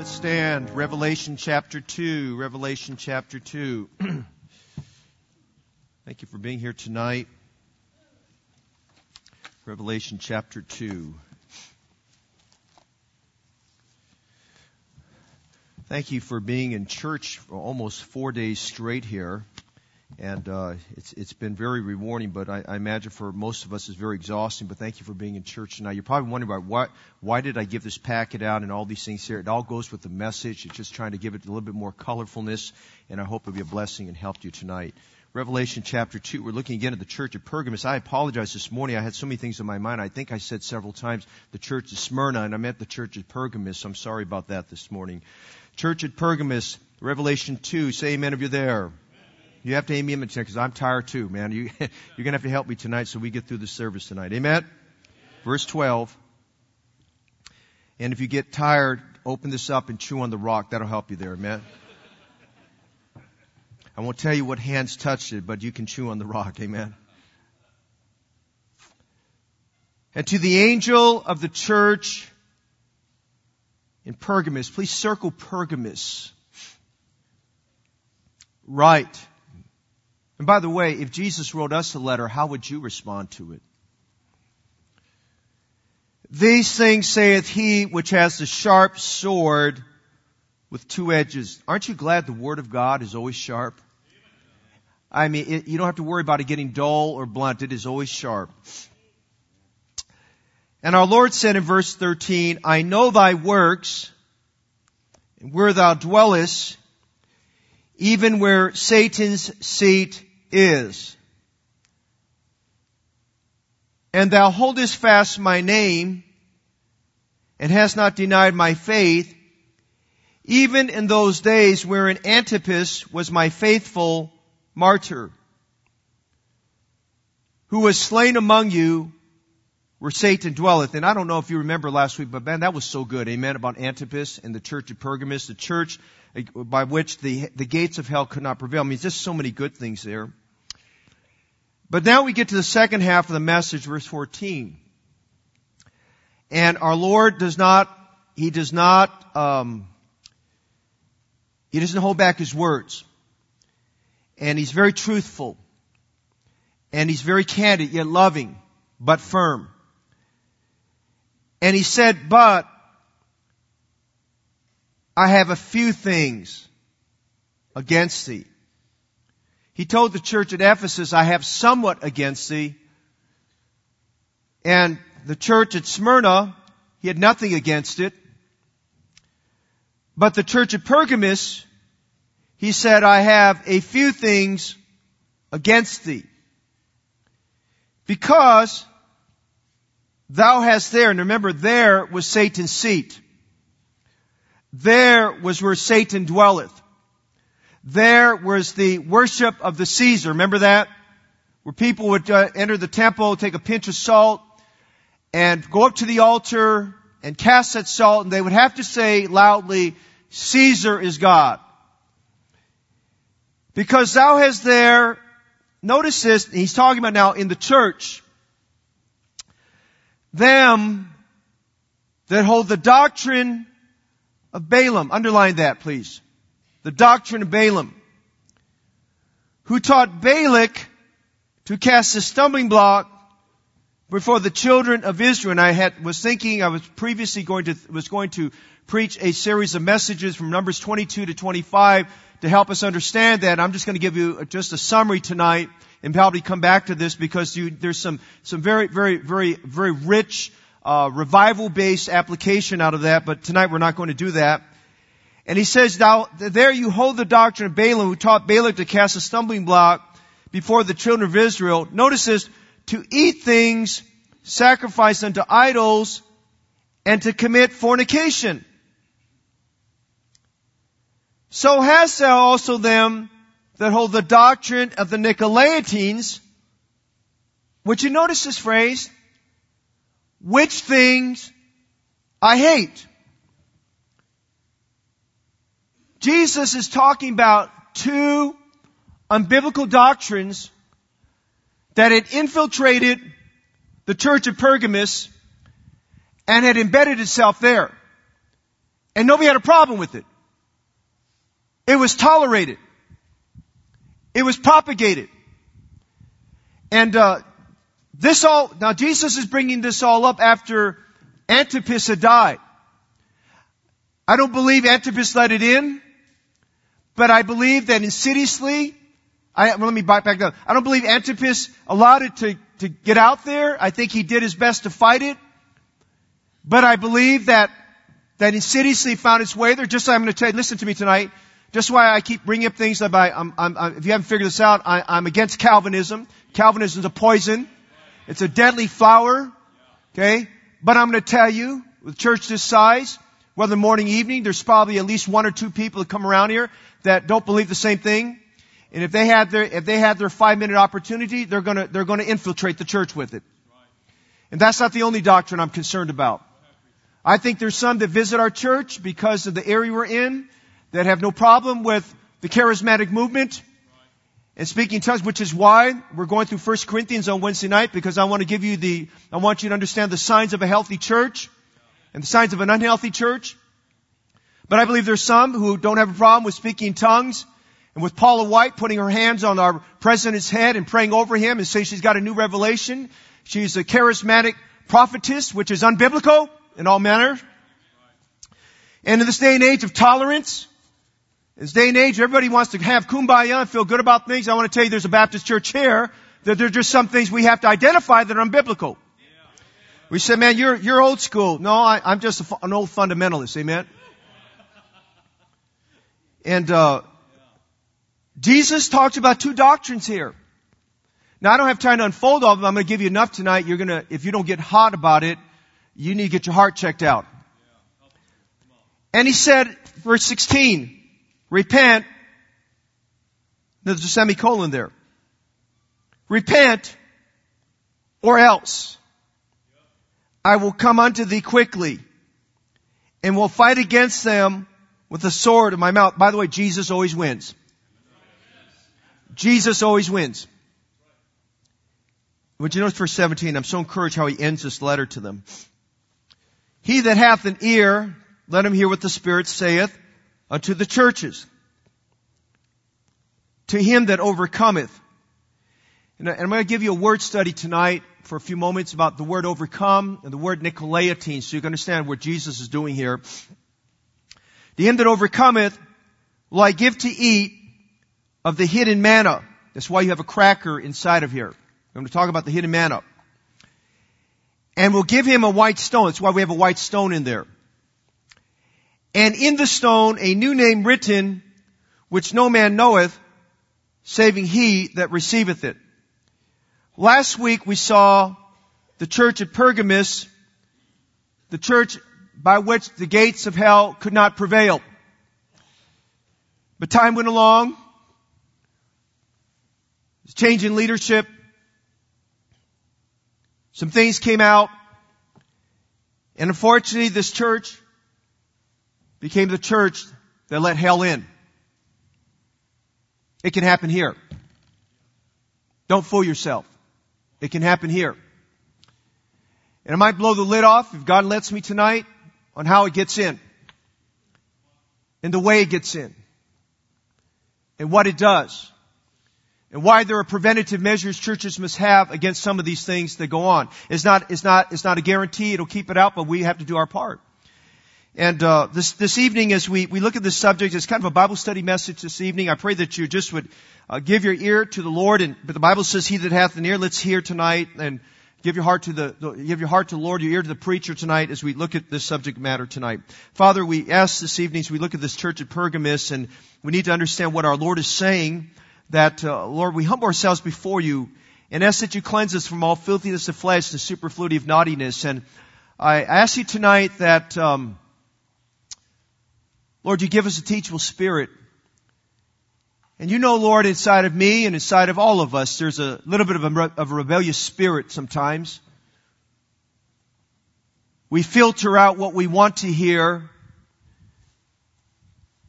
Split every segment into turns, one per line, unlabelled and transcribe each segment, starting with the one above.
Let's stand. Revelation chapter 2. Revelation chapter 2. Thank you for being here tonight. Revelation chapter 2. Thank you for being in church for almost four days straight here and uh, it's it's been very rewarding. But I, I imagine for most of us it's very exhausting. But thank you for being in church tonight. You're probably wondering about why why did I give this packet out and all these things here. It all goes with the message. It's just trying to give it a little bit more colorfulness, and I hope it'll be a blessing and help you tonight. Revelation chapter 2, we're looking again at the church of Pergamus. I apologize this morning. I had so many things in my mind. I think I said several times the church of Smyrna, and I meant the church of Pergamus. I'm sorry about that this morning. Church at Pergamus, Revelation 2. Say amen if you're there. You have to aim me in because I'm tired too, man. You, you're going to have to help me tonight so we get through the service tonight. Amen? Verse 12. And if you get tired, open this up and chew on the rock. That'll help you there. Amen? I won't tell you what hands touched it, but you can chew on the rock. Amen? And to the angel of the church in Pergamus, please circle Pergamus. Right. And by the way, if Jesus wrote us a letter, how would you respond to it? These things saith he which has the sharp sword with two edges. Aren't you glad the word of God is always sharp? I mean, it, you don't have to worry about it getting dull or blunt. It is always sharp. And our Lord said in verse 13, I know thy works, and where thou dwellest, even where Satan's seat is. And thou holdest fast my name and hast not denied my faith, even in those days wherein Antipas was my faithful martyr, who was slain among you where Satan dwelleth. And I don't know if you remember last week, but man, that was so good. Amen. About Antipas and the church of Pergamus, the church by which the, the gates of hell could not prevail. I mean, just so many good things there. But now we get to the second half of the message, verse 14. And our Lord does not, He does not, um, He doesn't hold back His words. And He's very truthful. And He's very candid, yet loving, but firm. And He said, but I have a few things against thee. He told the church at Ephesus, I have somewhat against thee. And the church at Smyrna, he had nothing against it. But the church at Pergamus, he said, I have a few things against thee. Because thou hast there, and remember there was Satan's seat. There was where Satan dwelleth. There was the worship of the Caesar. Remember that? Where people would uh, enter the temple, take a pinch of salt, and go up to the altar and cast that salt, and they would have to say loudly, Caesar is God. Because thou hast there, notice this, he's talking about now in the church, them that hold the doctrine of Balaam. Underline that, please the doctrine of Balaam, who taught Balak to cast a stumbling block before the children of Israel. And I had, was thinking I was previously going to, was going to preach a series of messages from Numbers 22 to 25 to help us understand that. I'm just going to give you just a summary tonight and probably come back to this because you, there's some, some very, very, very, very rich, uh, revival-based application out of that, but tonight we're not going to do that. And he says, now, there you hold the doctrine of Balaam who taught Balak to cast a stumbling block before the children of Israel. Notice this, to eat things sacrificed unto idols and to commit fornication. So hast thou also them that hold the doctrine of the Nicolaitans, would you notice this phrase? Which things I hate. Jesus is talking about two unbiblical doctrines that had infiltrated the church of Pergamus and had embedded itself there. And nobody had a problem with it. It was tolerated. It was propagated. And uh, this all now Jesus is bringing this all up after Antipas had died. I don't believe Antipas let it in, but I believe that insidiously, I, well, let me back up. I don't believe Antipas allowed it to, to get out there. I think he did his best to fight it. But I believe that, that insidiously found its way there. Just like I'm going to tell you, listen to me tonight. Just why I keep bringing up things that I, I'm, I'm, if you haven't figured this out, I, I'm against Calvinism. Calvinism is a poison. It's a deadly flower. Okay? But I'm going to tell you, with church this size, whether morning, evening, there's probably at least one or two people that come around here that don't believe the same thing. And if they have their, if they have their five minute opportunity, they're gonna, they're gonna infiltrate the church with it. And that's not the only doctrine I'm concerned about. I think there's some that visit our church because of the area we're in that have no problem with the charismatic movement and speaking tongues, which is why we're going through 1 Corinthians on Wednesday night because I want to give you the, I want you to understand the signs of a healthy church and the signs of an unhealthy church. But I believe there's some who don't have a problem with speaking tongues and with Paula White putting her hands on our president's head and praying over him and saying she's got a new revelation. She's a charismatic prophetess, which is unbiblical in all manner. And in this day and age of tolerance, in this day and age, everybody wants to have kumbaya and feel good about things. I want to tell you there's a Baptist church here that there are just some things we have to identify that are unbiblical. We say, man, you're, you're old school. No, I, am just an old fundamentalist. Amen. And, uh, Jesus talked about two doctrines here. Now I don't have time to unfold all of them. I'm going to give you enough tonight. You're going to, if you don't get hot about it, you need to get your heart checked out. And he said, verse 16, repent. There's a semicolon there. Repent or else. I will come unto thee quickly and will fight against them with the sword in my mouth. By the way, Jesus always wins. Jesus always wins. Would you notice verse 17? I'm so encouraged how he ends this letter to them. He that hath an ear, let him hear what the Spirit saith unto the churches. To him that overcometh. And I'm going to give you a word study tonight for a few moments about the word overcome and the word Nicolaitan so you can understand what Jesus is doing here. To him that overcometh will I give to eat of the hidden manna. That's why you have a cracker inside of here. I'm going to talk about the hidden manna. And we'll give him a white stone. That's why we have a white stone in there. And in the stone a new name written, which no man knoweth, saving he that receiveth it. Last week we saw the church at Pergamus, the church by which the gates of hell could not prevail. But time went along. There's Change in leadership. Some things came out. And unfortunately, this church became the church that let hell in. It can happen here. Don't fool yourself. It can happen here. And I might blow the lid off if God lets me tonight on how it gets in. And the way it gets in. And what it does. And why there are preventative measures churches must have against some of these things that go on. It's not, it's not, it's not a guarantee it'll keep it out, but we have to do our part. And uh, this this evening, as we we look at this subject, it's kind of a Bible study message this evening. I pray that you just would uh, give your ear to the Lord. And but the Bible says, "He that hath an ear, let's hear tonight." And give your heart to the, give your heart to the Lord, your ear to the preacher tonight, as we look at this subject matter tonight. Father, we ask this evening as we look at this church at Pergamus, and we need to understand what our Lord is saying. That uh, Lord, we humble ourselves before you, and ask that you cleanse us from all filthiness of flesh and superfluity of naughtiness. And I ask you tonight that. Um, Lord, you give us a teachable spirit. And you know, Lord, inside of me and inside of all of us, there's a little bit of a, of a rebellious spirit sometimes. We filter out what we want to hear.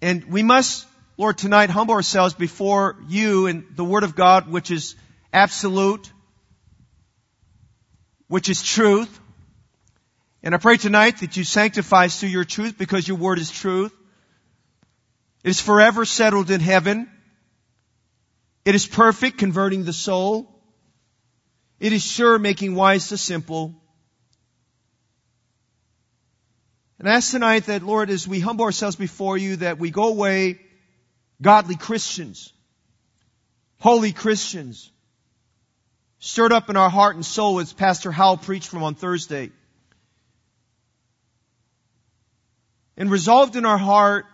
And we must, Lord, tonight humble ourselves before you and the Word of God, which is absolute, which is truth, And I pray tonight that you sanctify us through your truth because your word is truth. It is forever settled in heaven. It is perfect, converting the soul. It is sure, making wise the simple. And ask tonight that, Lord, as we humble ourselves before you, that we go away godly Christians, holy Christians, stirred up in our heart and soul as Pastor Howell preached from on Thursday. And resolved in our heart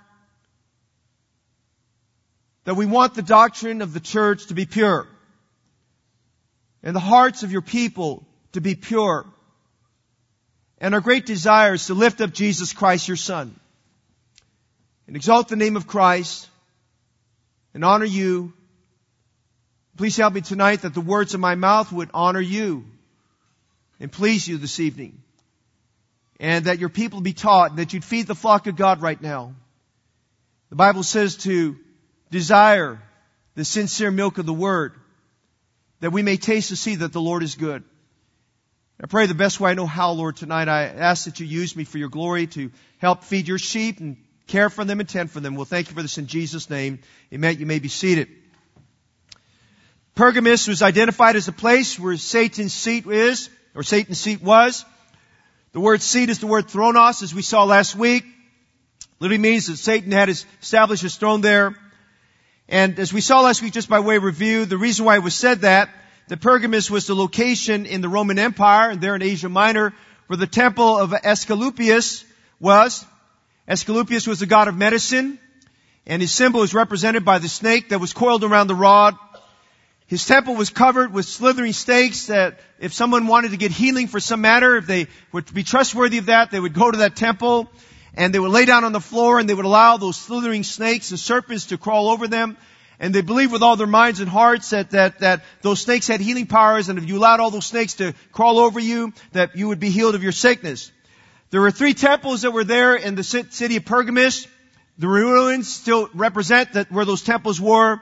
that we want the doctrine of the church to be pure and the hearts of your people to be pure. And our great desire is to lift up Jesus Christ, your Son, and exalt the name of Christ and honor you. Please help me tonight that the words of my mouth would honor you and please you this evening. And that your people be taught, and that you'd feed the flock of God right now. The Bible says to desire the sincere milk of the Word that we may taste and see that the Lord is good. I pray the best way I know how, Lord, tonight I ask that you use me for your glory to help feed your sheep and care for them and tend for them. We'll thank you for this in Jesus' name. Amen. You may be seated. Pergamus was identified as a place where Satan's seat is, or Satan's seat was. The word seat is the word thronos, as we saw last week. Literally means that Satan had established his throne there. And as we saw last week, just by way of review, the reason why it was said that, that Pergamus was the location in the Roman Empire, and there in Asia Minor, where the temple of Asclepius was. Asclepius was the god of medicine, and his symbol is represented by the snake that was coiled around the rod. His temple was covered with slithering snakes that if someone wanted to get healing for some matter, if they would be trustworthy of that, they would go to that temple and they would lay down on the floor and they would allow those slithering snakes and serpents to crawl over them. And they believed with all their minds and hearts that, that, that those snakes had healing powers and if you allowed all those snakes to crawl over you, that you would be healed of your sickness. There were three temples that were there in the city of Pergamus. The ruins still represent that where those temples were.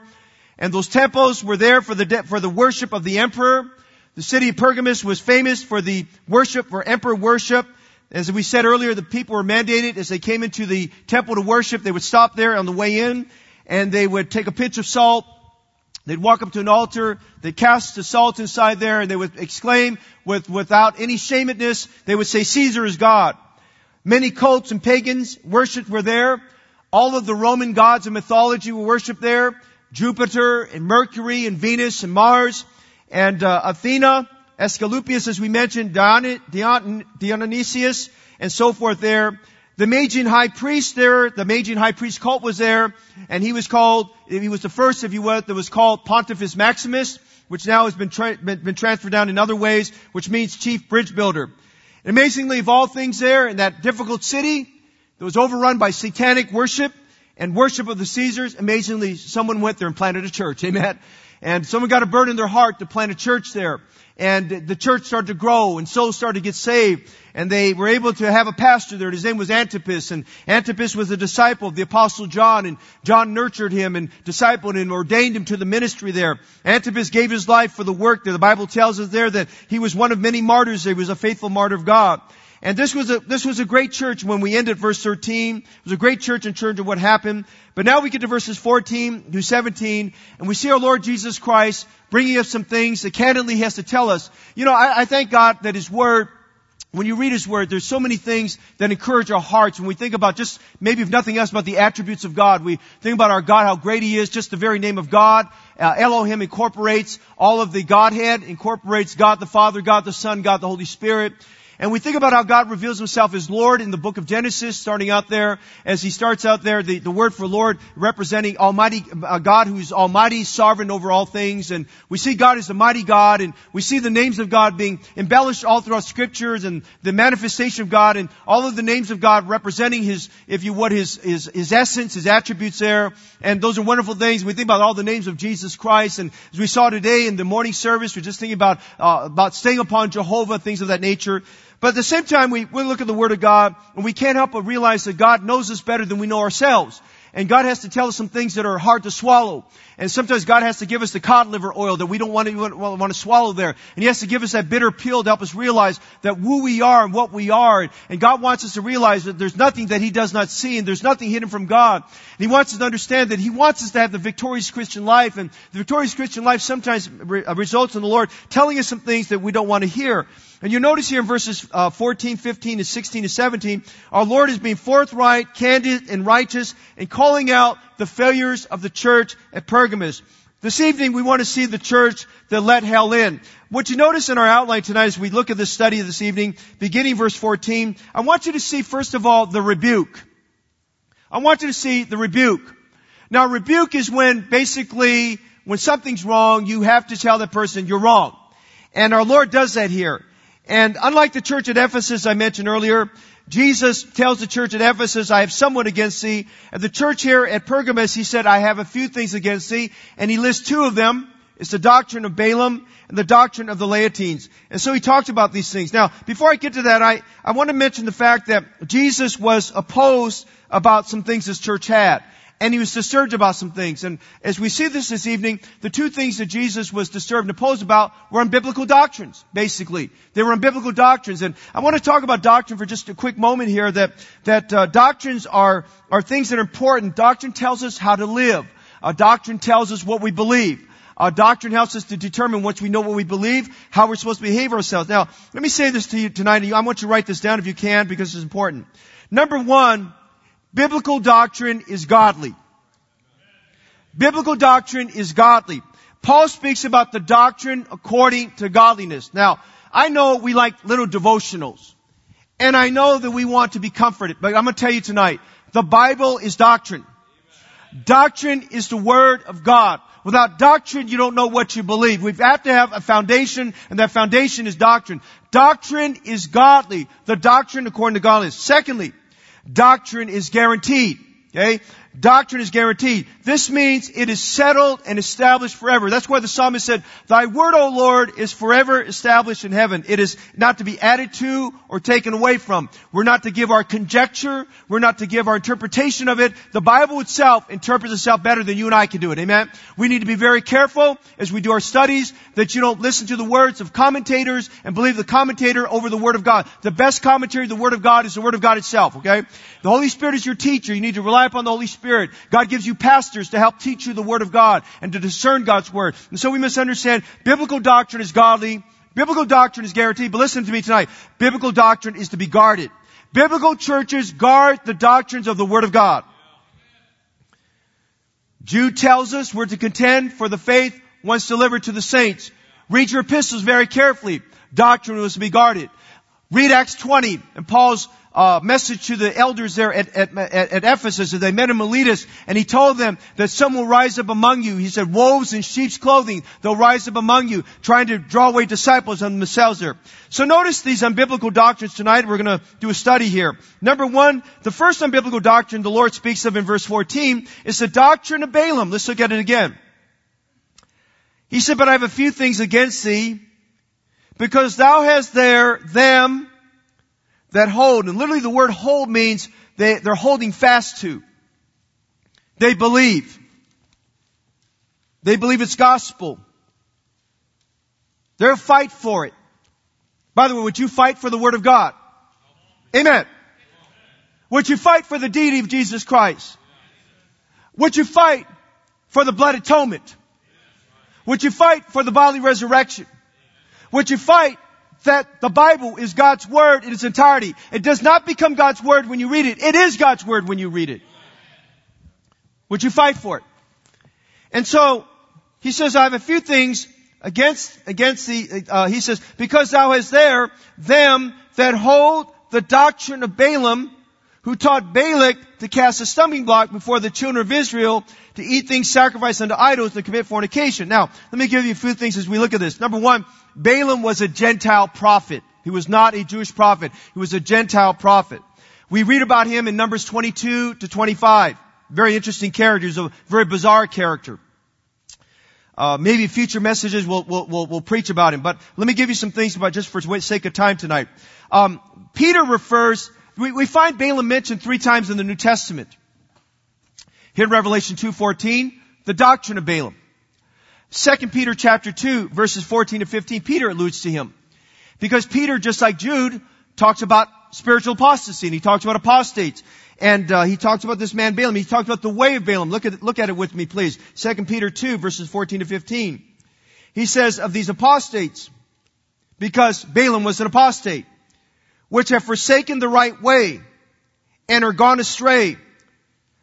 And those temples were there for the, for the worship of the emperor. The city of Pergamus was famous for the worship, for emperor worship. As we said earlier, the people were mandated as they came into the temple to worship, they would stop there on the way in and they would take a pinch of salt. They'd walk up to an altar, they'd cast the salt inside there and they would exclaim with, without any shamedness, they would say, Caesar is God. Many cults and pagans worshipped were there. All of the Roman gods and mythology were worshipped there. Jupiter and Mercury and Venus and Mars and uh, Athena Asclepius, as we mentioned, Dion, Dion, Dionysius, and so forth there. The Magian high priest there, the Magian high priest cult was there, and he was called, he was the first, if you will, that was called Pontifex Maximus, which now has been, tra- been, been transferred down in other ways, which means chief bridge builder. And amazingly, of all things there, in that difficult city, that was overrun by satanic worship and worship of the Caesars, amazingly, someone went there and planted a church. Amen. And someone got a burden in their heart to plant a church there and the church started to grow and souls started to get saved and they were able to have a pastor there. His name was Antipas and Antipas was a disciple of the apostle John and John nurtured him and discipled him and ordained him to the ministry there. Antipas gave his life for the work there. The Bible tells us there that he was one of many martyrs. He was a faithful martyr of God. And this was a, this was a great church when we ended verse 13. It was a great church in terms of what happened. But now we get to verses 14 to 17, and we see our Lord Jesus Christ bringing us some things that candidly he has to tell us. You know, I, I thank God that His Word when you read His Word, there's so many things that encourage our hearts. When we think about just, maybe if nothing else, about the attributes of God. We think about our God, how great He is, just the very name of God. Uh, Elohim incorporates all of the Godhead, incorporates God the Father, God the Son, God the Holy Spirit. And we think about how God reveals himself as Lord in the book of Genesis, starting out there, as he starts out there, the, the word for Lord representing Almighty, uh, God who's Almighty, sovereign over all things. And we see God as the mighty God, and we see the names of God being embellished all throughout scriptures, and the manifestation of God, and all of the names of God representing his, if you would, his, his, his essence, his attributes there. And those are wonderful things. We think about all the names of Jesus Christ, and as we saw today in the morning service, we're just thinking about, uh, about staying upon Jehovah, things of that nature. But at the same time, we, we look at the Word of God and we can't help but realize that God knows us better than we know ourselves. and God has to tell us some things that are hard to swallow. And sometimes God has to give us the cod liver oil that we don't want to, want to swallow there. And He has to give us that bitter pill to help us realize that who we are and what we are. And God wants us to realize that there's nothing that He does not see and there's nothing hidden from God. And He wants us to understand that He wants us to have the victorious Christian life. And the victorious Christian life sometimes uh, results in the Lord telling us some things that we don't want to hear. And you notice here in verses uh, 14, 15, and 16 to 17, our Lord is being forthright, candid, and righteous, and calling out the failures of the church at Pergamos. This evening we want to see the church that let hell in. What you notice in our outline tonight as we look at this study this evening, beginning verse 14, I want you to see first of all the rebuke. I want you to see the rebuke. Now rebuke is when basically when something's wrong, you have to tell that person you're wrong. And our Lord does that here. And unlike the church at Ephesus I mentioned earlier, Jesus tells the church at Ephesus, I have someone against thee. At the church here at Pergamos, he said, I have a few things against thee. And he lists two of them. It's the doctrine of Balaam and the doctrine of the Nicolaitans. And so he talked about these things. Now, before I get to that, I, I want to mention the fact that Jesus was opposed about some things this church had and he was disturbed about some things. And as we see this this evening, the two things that Jesus was disturbed and opposed about were unbiblical doctrines, basically. They were unbiblical doctrines. And I want to talk about doctrine for just a quick moment here, that, that uh, doctrines are, are things that are important. Doctrine tells us how to live. Doctrine tells us what we believe. Doctrine helps us to determine once we know what we believe, how we're supposed to behave ourselves. Now, let me say this to you tonight. I want you to write this down if you can because it's important. Number one, Biblical doctrine is godly. Biblical doctrine is godly. Paul speaks about the doctrine according to godliness. Now, I know we like little devotionals. And I know that we want to be comforted. But I'm going to tell you tonight, the Bible is doctrine. Doctrine is the Word of God. Without doctrine, you don't know what you believe. We have to have a foundation, and that foundation is doctrine. Doctrine is godly. The doctrine according to godliness. Secondly, doctrine is guaranteed. Okay? Doctrine is guaranteed. This means it is settled and established forever. That's why the psalmist said, Thy word, O Lord, is forever established in heaven. It is not to be added to or taken away from. We're not to give our conjecture. We're not to give our interpretation of it. The Bible itself interprets itself better than you and I can do it. Amen? We need to be very careful as we do our studies that you don't listen to the words of commentators and believe the commentator over the Word of God. The best commentary the Word of God is the Word of God itself, okay? The Holy Spirit is your teacher. You need to rely upon the Holy Spirit Spirit. God gives you pastors to help teach you the Word of God and to discern God's Word. And so we must understand biblical doctrine is godly. Biblical doctrine is guaranteed, but listen to me tonight. Biblical doctrine is to be guarded. Biblical churches guard the doctrines of the Word of God. Jude tells us we're to contend for the faith once delivered to the saints. Read your epistles very carefully. Doctrine was to be guarded. Read Acts 20 and Paul's uh, message to the elders there at, at, at, Ephesus they met in Miletus, and he told them that some will rise up among you. He said, wolves in sheep's clothing, they'll rise up among you, trying to draw away disciples on themselves there. So notice these unbiblical doctrines tonight. We're going to do a study here. Number one, the first unbiblical doctrine the Lord speaks of in verse 14 is the doctrine of Balaam. Let's look at it again. He said, but I have a few things against thee, because thou hast there them that hold. And literally the word hold means they, they're holding fast to. They believe. They believe it's gospel. They're fight for it. By the way, would you fight for the Word of God? Amen. Would you fight for the deity of Jesus Christ? Would you fight for the blood atonement? Would you fight for the bodily resurrection? Would you fight that the Bible is God's Word in its entirety. It does not become God's Word when you read it. It is God's Word when you read it. Would you fight for it? And so, he says, I have a few things against, against the, uh, he says, because thou hast there them that hold the doctrine of Balaam, who taught Balak to cast a stumbling block before the children of Israel to eat things sacrificed unto idols and to commit fornication. Now, let me give you a few things as we look at this. Number one, Balaam was a Gentile prophet. He was not a Jewish prophet. He was a Gentile prophet. We read about him in Numbers 22 to 25. Very interesting character. He's a very bizarre character. Uh, maybe future messages will will will will preach about him. But let me give you some things about just for sake of time tonight. Um, Peter refers we, we find Balaam mentioned three times in the New Testament. Here in Revelation 2.14, the doctrine of Balaam. 2 Peter chapter 2 verses 14 to 15, Peter alludes to him. Because Peter, just like Jude, talks about spiritual apostasy and he talks about apostates. And uh, he talks about this man Balaam. He talks about the way of Balaam. Look at look at it with me, please. 2 Peter 2 verses 14 to 15. He says of these apostates, because Balaam was an apostate, which have forsaken the right way and are gone astray,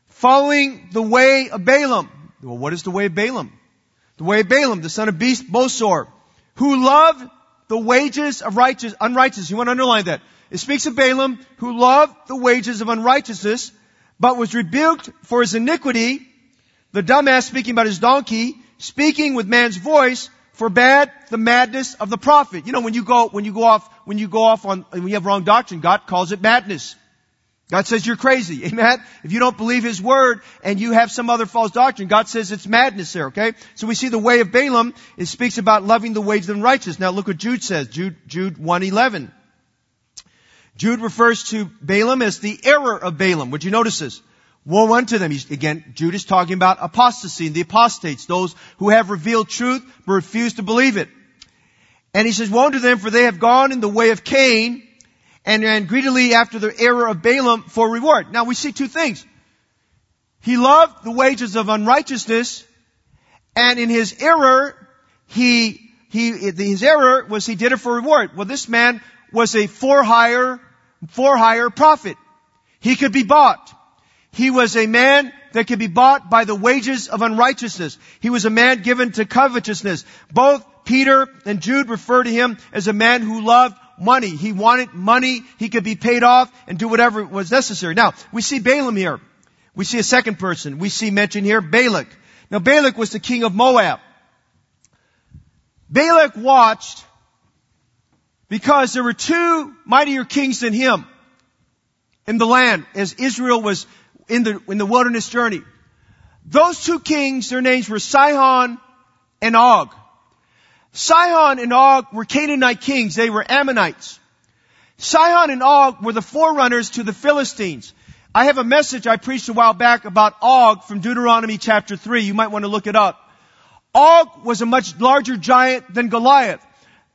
following the way of Balaam. Well, what is the way of Balaam? The way of Balaam, the son of Beast Bosor, who loved the wages of righteous, unrighteousness. You want to underline that. It speaks of Balaam who loved the wages of unrighteousness, but was rebuked for his iniquity. The dumbass speaking about his donkey, speaking with man's voice, forbade the madness of the prophet. You know, when you go, when you go off, when you go off on, when you have wrong doctrine, God calls it madness. God says you're crazy. Amen? If you don't believe His Word and you have some other false doctrine, God says it's madness there, okay? So we see the way of Balaam, it speaks about loving the wages of the righteous. Now look what Jude says, Jude, Jude 111. Jude refers to Balaam as the error of Balaam. Would you notice this? Woe unto them. He's, again, Jude is talking about apostasy and the apostates, those who have revealed truth but refuse to believe it. And he says, woe unto them for they have gone in the way of Cain and ran greedily after the error of Balaam for reward. Now we see two things. He loved the wages of unrighteousness and in his error, he, he, his error was he did it for reward. Well, this man was a for hire, for hire prophet. He could be bought. He was a man that could be bought by the wages of unrighteousness. He was a man given to covetousness. Both Peter and Jude refer to him as a man who loved money. He wanted money. He could be paid off and do whatever was necessary. Now, we see Balaam here. We see a second person. We see mentioned here Balak. Now, Balak was the king of Moab. Balak watched because there were two mightier kings than him in the land as Israel was in the, in the wilderness journey. Those two kings, their names were Sihon and Og. Sihon and Og were Canaanite kings. They were Ammonites. Sihon and Og were the forerunners to the Philistines. I have a message I preached a while back about Og from Deuteronomy chapter 3. You might want to look it up. Og was a much larger giant than Goliath.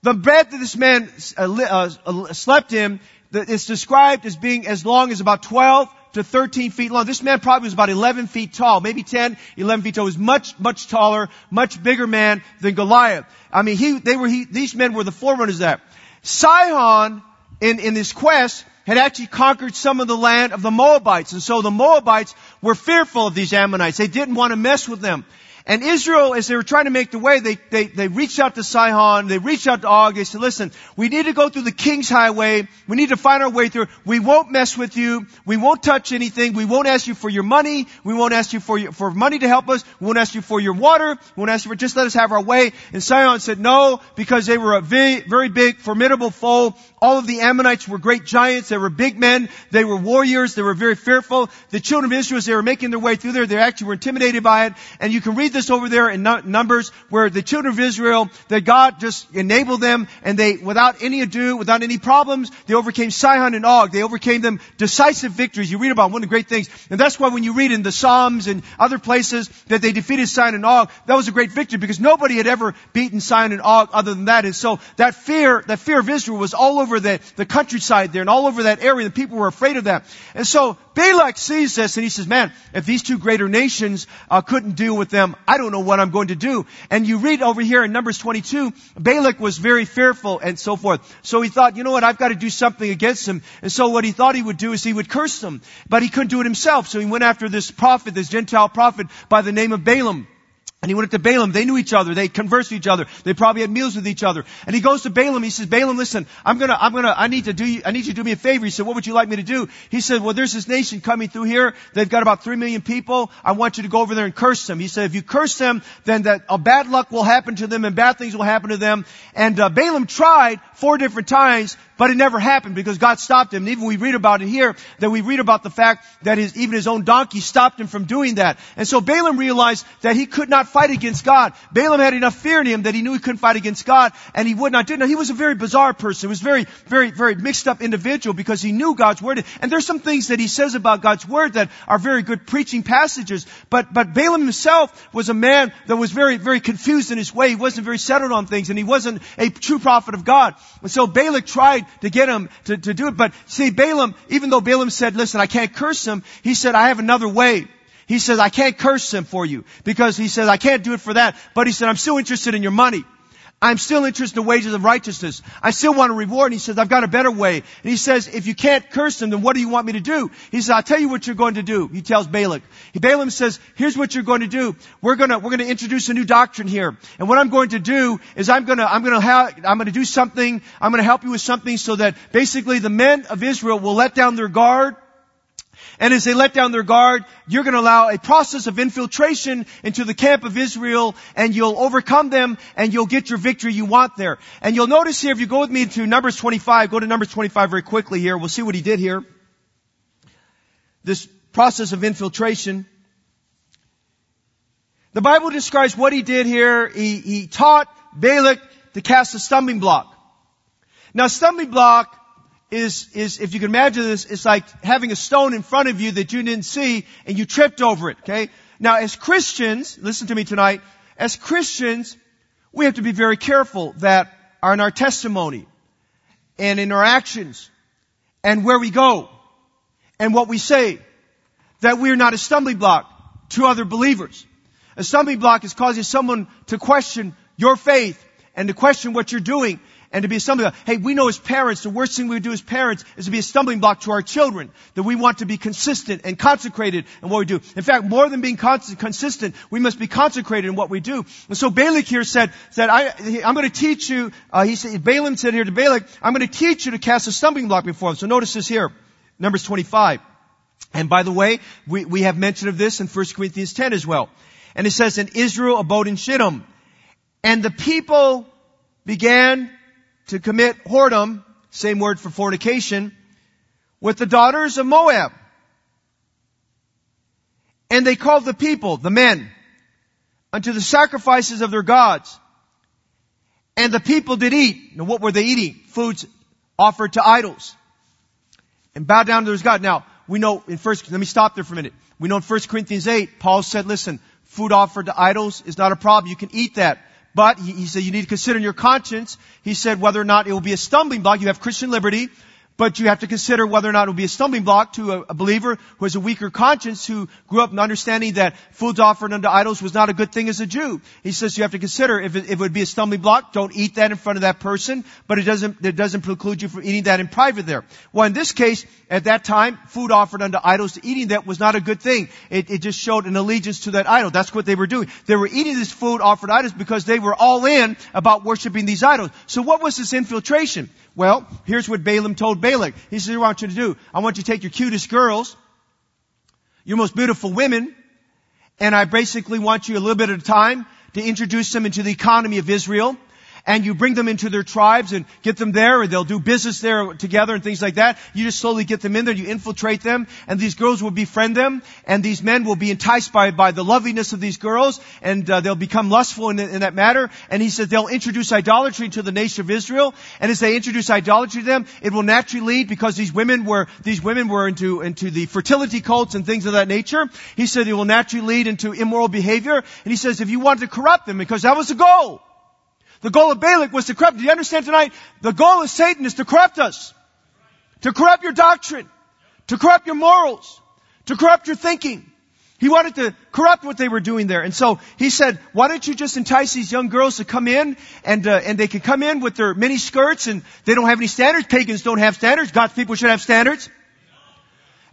The bed that this man uh, uh, slept in is described as being as long as about 12 to 13 feet long. This man probably was about 11 feet tall, maybe 10, 11 feet tall. He was much, much taller, much bigger man than Goliath. I mean, he, they were, he, these men were the forerunners of that. Sihon, in, in this quest, had actually conquered some of the land of the Moabites. And so the Moabites were fearful of these Ammonites. They didn't want to mess with them. And Israel, as they were trying to make the way, they, they, they reached out to Sihon, they reached out to Og, they said, listen, we need to go through the king's highway, we need to find our way through, we won't mess with you, we won't touch anything, we won't ask you for your money, we won't ask you for your, for money to help us, we won't ask you for your water, we won't ask you for, just let us have our way. And Sihon said no, because they were a very, very big, formidable foe. All of the Ammonites were great giants, they were big men, they were warriors, they were very fearful. The children of Israel, as they were making their way through there, they actually were intimidated by it, and you can read this over there in Numbers where the children of Israel, that God just enabled them and they, without any ado, without any problems, they overcame Sihon and Og. They overcame them decisive victories. You read about one of the great things. And that's why when you read in the Psalms and other places that they defeated Sihon and Og, that was a great victory because nobody had ever beaten Sihon and Og other than that. And so that fear, that fear of Israel was all over the, the countryside there and all over that area. The people were afraid of that. And so Balak sees this and he says, man, if these two greater nations uh, couldn't deal with them, I don't know what I'm going to do. And you read over here in Numbers 22, Balak was very fearful and so forth. So he thought, you know what, I've got to do something against him. And so what he thought he would do is he would curse them. But he couldn't do it himself. So he went after this prophet, this Gentile prophet by the name of Balaam. And he went up to Balaam. They knew each other. They conversed with each other. They probably had meals with each other. And he goes to Balaam. He says, Balaam, listen, I'm gonna, I'm gonna, I need to do, you, I need you to do me a favor. He said, what would you like me to do? He said, well, there's this nation coming through here. They've got about three million people. I want you to go over there and curse them. He said, if you curse them, then that uh, bad luck will happen to them and bad things will happen to them. And uh, Balaam tried four different times But it never happened because God stopped him. And even we read about it here, that we read about the fact that his, even his own donkey stopped him from doing that. And so Balaam realized that he could not fight against God. Balaam had enough fear in him that he knew he couldn't fight against God and he would not do it. Now he was a very bizarre person. He was very, very, very mixed up individual because he knew God's word. And there's some things that he says about God's word that are very good preaching passages. But, but Balaam himself was a man that was very, very confused in his way. He wasn't very settled on things and he wasn't a true prophet of God. And so Balak tried to get him to, to do it. But see, Balaam, even though Balaam said, listen, I can't curse him, he said, I have another way. He says, I can't curse him for you because he says, I can't do it for that. But he said, I'm still interested in your money. I'm still interested in the wages of righteousness. I still want a reward. And he says, I've got a better way. And he says, if you can't curse them, then what do you want me to do? He says, I'll tell you what you're going to do. He tells Balak. Balaam says, here's what you're going to do. We're gonna, we're gonna introduce a new doctrine here. And what I'm going to do is I'm gonna, I'm gonna have, I'm gonna do something, I'm gonna help you with something so that basically the men of Israel will let down their guard and as they let down their guard, you're going to allow a process of infiltration into the camp of Israel and you'll overcome them and you'll get your victory you want there. And you'll notice here, if you go with me to Numbers 25, go to Numbers 25 very quickly here. We'll see what he did here. This process of infiltration. The Bible describes what he did here. He, he taught Balak to cast a stumbling block. Now, stumbling block is, is, if you can imagine this, it's like having a stone in front of you that you didn't see and you tripped over it, okay? Now as Christians, listen to me tonight, as Christians, we have to be very careful that in our testimony and in our actions and where we go and what we say, that we are not a stumbling block to other believers. A stumbling block is causing someone to question your faith and to question what you're doing and to be a stumbling block. Hey, we know as parents, the worst thing we would do as parents is to be a stumbling block to our children. That we want to be consistent and consecrated in what we do. In fact, more than being consistent, we must be consecrated in what we do. And so Balak here said, said I, am going to teach you, uh, he said, Balaam said here to Balak, I'm going to teach you to cast a stumbling block before him. So notice this here, Numbers 25. And by the way, we, we have mention of this in 1 Corinthians 10 as well. And it says, and Israel abode in Shittim. And the people began to commit whoredom, same word for fornication, with the daughters of Moab. And they called the people, the men, unto the sacrifices of their gods. And the people did eat. Now what were they eating? Foods offered to idols. And bow down to their God. Now, we know in first, let me stop there for a minute. We know in 1 Corinthians 8, Paul said, listen, food offered to idols is not a problem. You can eat that. But he, he said you need to consider in your conscience, he said whether or not it will be a stumbling block. You have Christian liberty, but you have to consider whether or not it will be a stumbling block to a, a, believer who has a weaker conscience, who grew up in understanding that foods offered unto idols was not a good thing as a Jew. He says you have to consider if it, if it would be a stumbling block, don't eat that in front of that person, but it doesn't, it doesn't preclude you from eating that in private there. Well, in this case, at that time, food offered unto idols, to eating that was not a good thing. It, it just showed an allegiance to that idol. That's what they were doing. They were eating this food offered idols because they were all in about worshiping these idols. So what was this infiltration? Well, here's what Balaam told Balak. He said, I want you to do. I want you to take your cutest girls, your most beautiful women, and I basically want you a little bit at a time to introduce them into the economy of Israel and you bring them into their tribes and get them there and they'll do business there together and things like that. You just slowly get them in there, you infiltrate them and these girls will befriend them and these men will be enticed by, by the loveliness of these girls and uh, they'll become lustful in, in that matter. And he said they'll introduce idolatry to the nation of Israel and as they introduce idolatry to them, it will naturally lead because these women were, these women were into, into the fertility cults and things of that nature. He said it will naturally lead into immoral behavior and he says if you want to corrupt them because that was the goal. The goal of Balak was to corrupt. Do you understand tonight? The goal of Satan is to corrupt us. To corrupt your doctrine. To corrupt your morals. To corrupt your thinking. He wanted to corrupt what they were doing there. And so he said, why don't you just entice these young girls to come in and, uh, and they can come in with their mini skirts and they don't have any standards. Pagans don't have standards. God's people should have standards.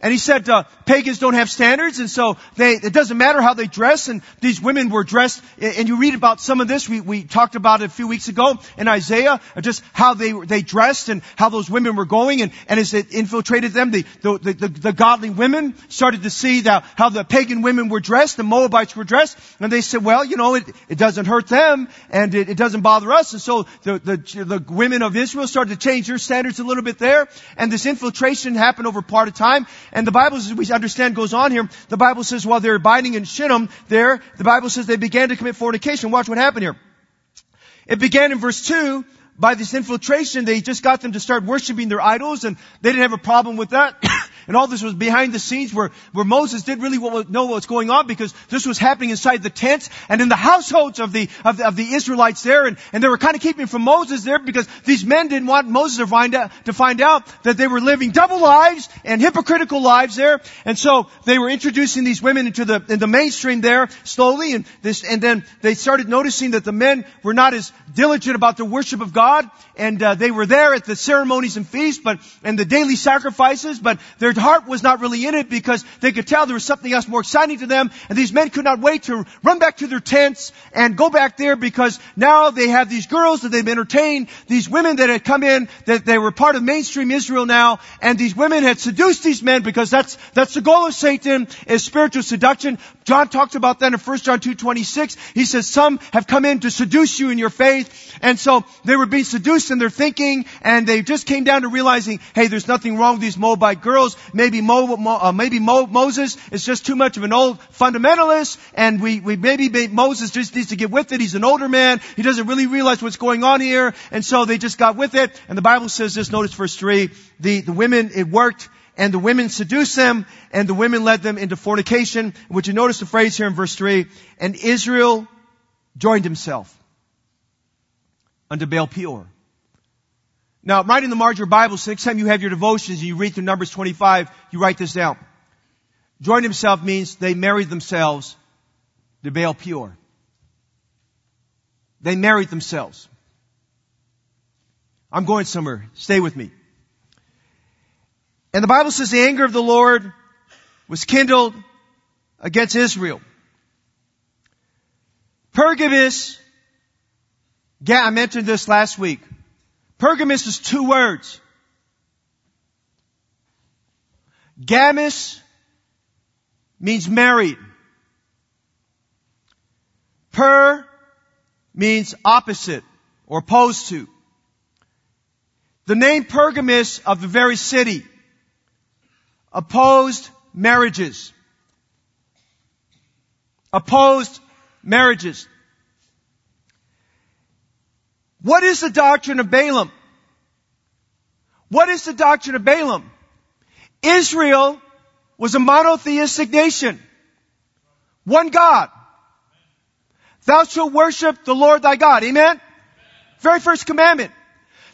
And he said, uh, pagans don't have standards, and so they, it doesn't matter how they dress, and these women were dressed, and you read about some of this, we, we talked about it a few weeks ago in Isaiah, just how they, they dressed and how those women were going, and, and as it infiltrated them, the, the, the, the godly women started to see that, how the pagan women were dressed, the Moabites were dressed, and they said, well, you know, it, it doesn't hurt them, and it, it doesn't bother us, and so the, the, the women of Israel started to change their standards a little bit there, and this infiltration happened over part of time, and the Bible, as we understand, goes on here. The Bible says while they're abiding in Shittim, there, the Bible says they began to commit fornication. Watch what happened here. It began in verse 2 by this infiltration. They just got them to start worshiping their idols and they didn't have a problem with that. And all this was behind the scenes where, where Moses didn't really know what was going on because this was happening inside the tents and in the households of the, of the, of the Israelites there. And, and they were kind of keeping from Moses there because these men didn't want Moses to find out, to find out that they were living double lives and hypocritical lives there. And so they were introducing these women into the, in the mainstream there slowly and this, and then they started noticing that the men were not as diligent about the worship of God and uh, they were there at the ceremonies and feasts but, and the daily sacrifices, but their heart was not really in it because they could tell there was something else more exciting to them. And these men could not wait to run back to their tents and go back there because now they have these girls that they've entertained, these women that had come in, that they were part of mainstream Israel now, and these women had seduced these men because that's, that's the goal of Satan is spiritual seduction. John talks about that in 1 John 2.26. He says some have come in to seduce you in your faith. And so they were being seduced in their thinking and they just came down to realizing, hey, there's nothing wrong with these Moabite girls. Maybe Mo, Mo, uh, maybe Mo, Moses is just too much of an old fundamentalist, and we, we maybe Moses just needs to get with it. He's an older man. He doesn't really realize what's going on here, and so they just got with it. And the Bible says this. Notice verse three. The the women it worked. And the women seduced them, and the women led them into fornication. Would you notice the phrase here in verse 3? And Israel joined himself unto Baal Peor. Now, right in the margin of your Bible, so next time you have your devotions and you read through Numbers 25, you write this down. Join himself means they married themselves to Baal Peor. They married themselves. I'm going somewhere. Stay with me. And the Bible says the anger of the Lord was kindled against Israel. Pergamus, I mentioned this last week. Pergamus is two words. Gamus means married. Per means opposite or opposed to. The name Pergamus of the very city opposed marriages. Opposed marriages. What is the doctrine of Balaam? What is the doctrine of Balaam? Israel was a monotheistic nation. One God. Thou shalt worship the Lord thy God. Amen? Very first commandment.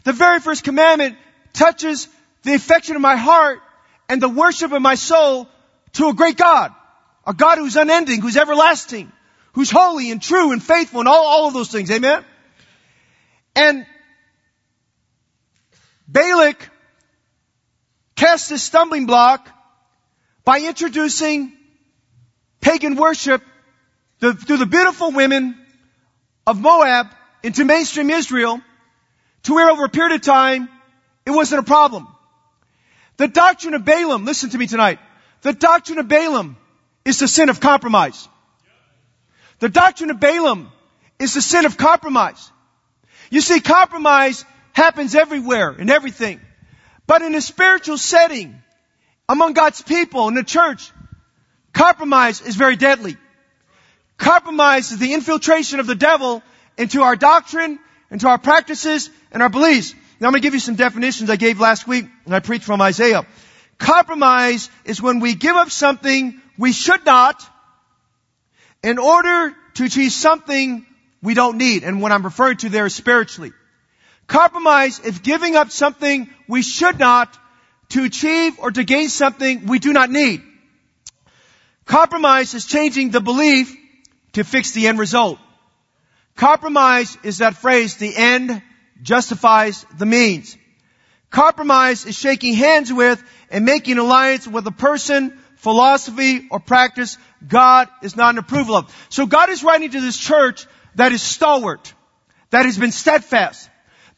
The very first commandment touches the affection of my heart and the worship of my soul to a great God. A God who's unending, who's everlasting, who's holy and true and faithful and all, all of those things. Amen? And Balak cast this stumbling block by introducing pagan worship through the beautiful women of Moab into mainstream Israel to where over a period of time it wasn't a problem. The doctrine of Balaam, listen to me tonight, the doctrine of Balaam is the sin of compromise. The doctrine of Balaam is the sin of compromise. You see, compromise happens everywhere in everything. But in a spiritual setting, among God's people in the church, compromise is very deadly. Compromise is the infiltration of the devil into our doctrine, into our practices, and our beliefs. Now I'm going to give you some definitions I gave last week and I preached from Isaiah. Compromise is when we give up something we should not in order to achieve something we don't need. And what I'm referring to there is spiritually. Compromise is giving up something we should not to achieve or to gain something we do not need. Compromise is changing the belief to fix the end result. Compromise is that phrase, the end justifies the means. Compromise is shaking hands with and making alliance with a person, philosophy, or practice God is not in approval of. So God is writing to this church that is stalwart, that has been steadfast,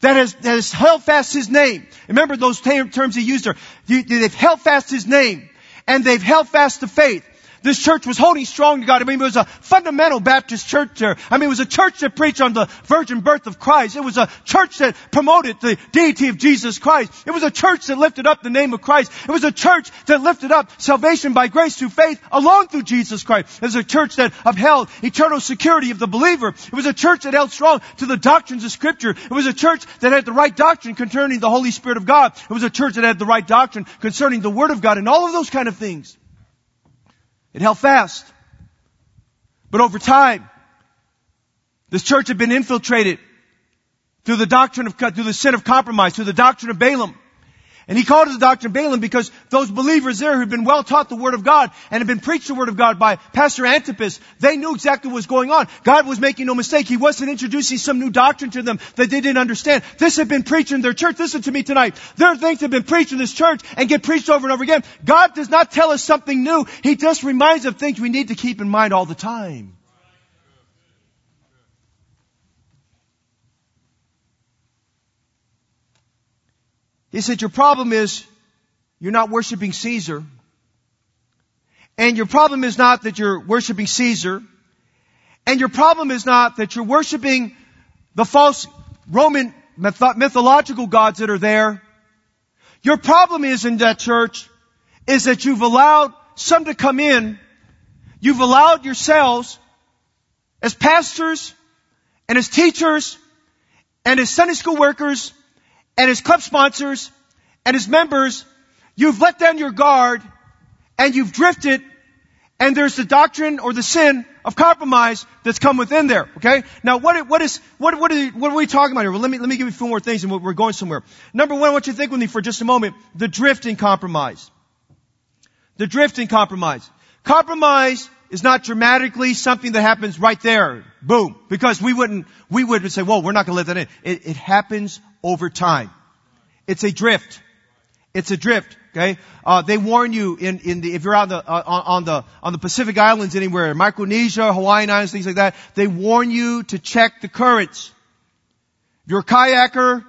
that has, that has held fast His name. Remember those terms He used there. They've held fast His name, and they've held fast the faith. This church was holding strong to God. I mean, it was a fundamental Baptist church there. I mean, it was a church that preached on the virgin birth of Christ. It was a church that promoted the deity of Jesus Christ. It was a church that lifted up the name of Christ. It was a church that lifted up salvation by grace through faith alone through Jesus Christ. It was a church that upheld eternal security of the believer. It was a church that held strong to the doctrines of scripture. It was a church that had the right doctrine concerning the Holy Spirit of God. It was a church that had the right doctrine concerning the Word of God and all of those kind of things. It held fast. But over time, this church had been infiltrated through the doctrine of, through the sin of compromise, through the doctrine of Balaam. And he called it the doctrine of Balaam because those believers there who'd been well taught the Word of God and had been preached the Word of God by Pastor Antipas, they knew exactly what was going on. God was making no mistake. He wasn't introducing some new doctrine to them that they didn't understand. This had been preached in their church. Listen to me tonight. There are things that have been preached in this church and get preached over and over again. God does not tell us something new. He just reminds us of things we need to keep in mind all the time. He said, your problem is you're not worshiping Caesar. And your problem is not that you're worshiping Caesar. And your problem is not that you're worshiping the false Roman mythological gods that are there. Your problem is in that church is that you've allowed some to come in. You've allowed yourselves as pastors and as teachers and as Sunday school workers and his club sponsors and his members, you've let down your guard and you've drifted and there's the doctrine or the sin of compromise that's come within there. Okay. Now, what what is what what are, what are we talking about here? Well, let me let me give you a few more things, and we're going somewhere. Number one, I want you to think with me for just a moment: the drifting compromise. The drifting compromise. Compromise is not dramatically something that happens right there, boom, because we wouldn't we would say, "Well, we're not going to let that in." It, it happens over time. It's a drift. It's a drift. Okay, uh, they warn you in, in the if you're on the uh, on the on the Pacific Islands anywhere, Micronesia, Hawaiian Islands, things like that. They warn you to check the currents. If you're a kayaker,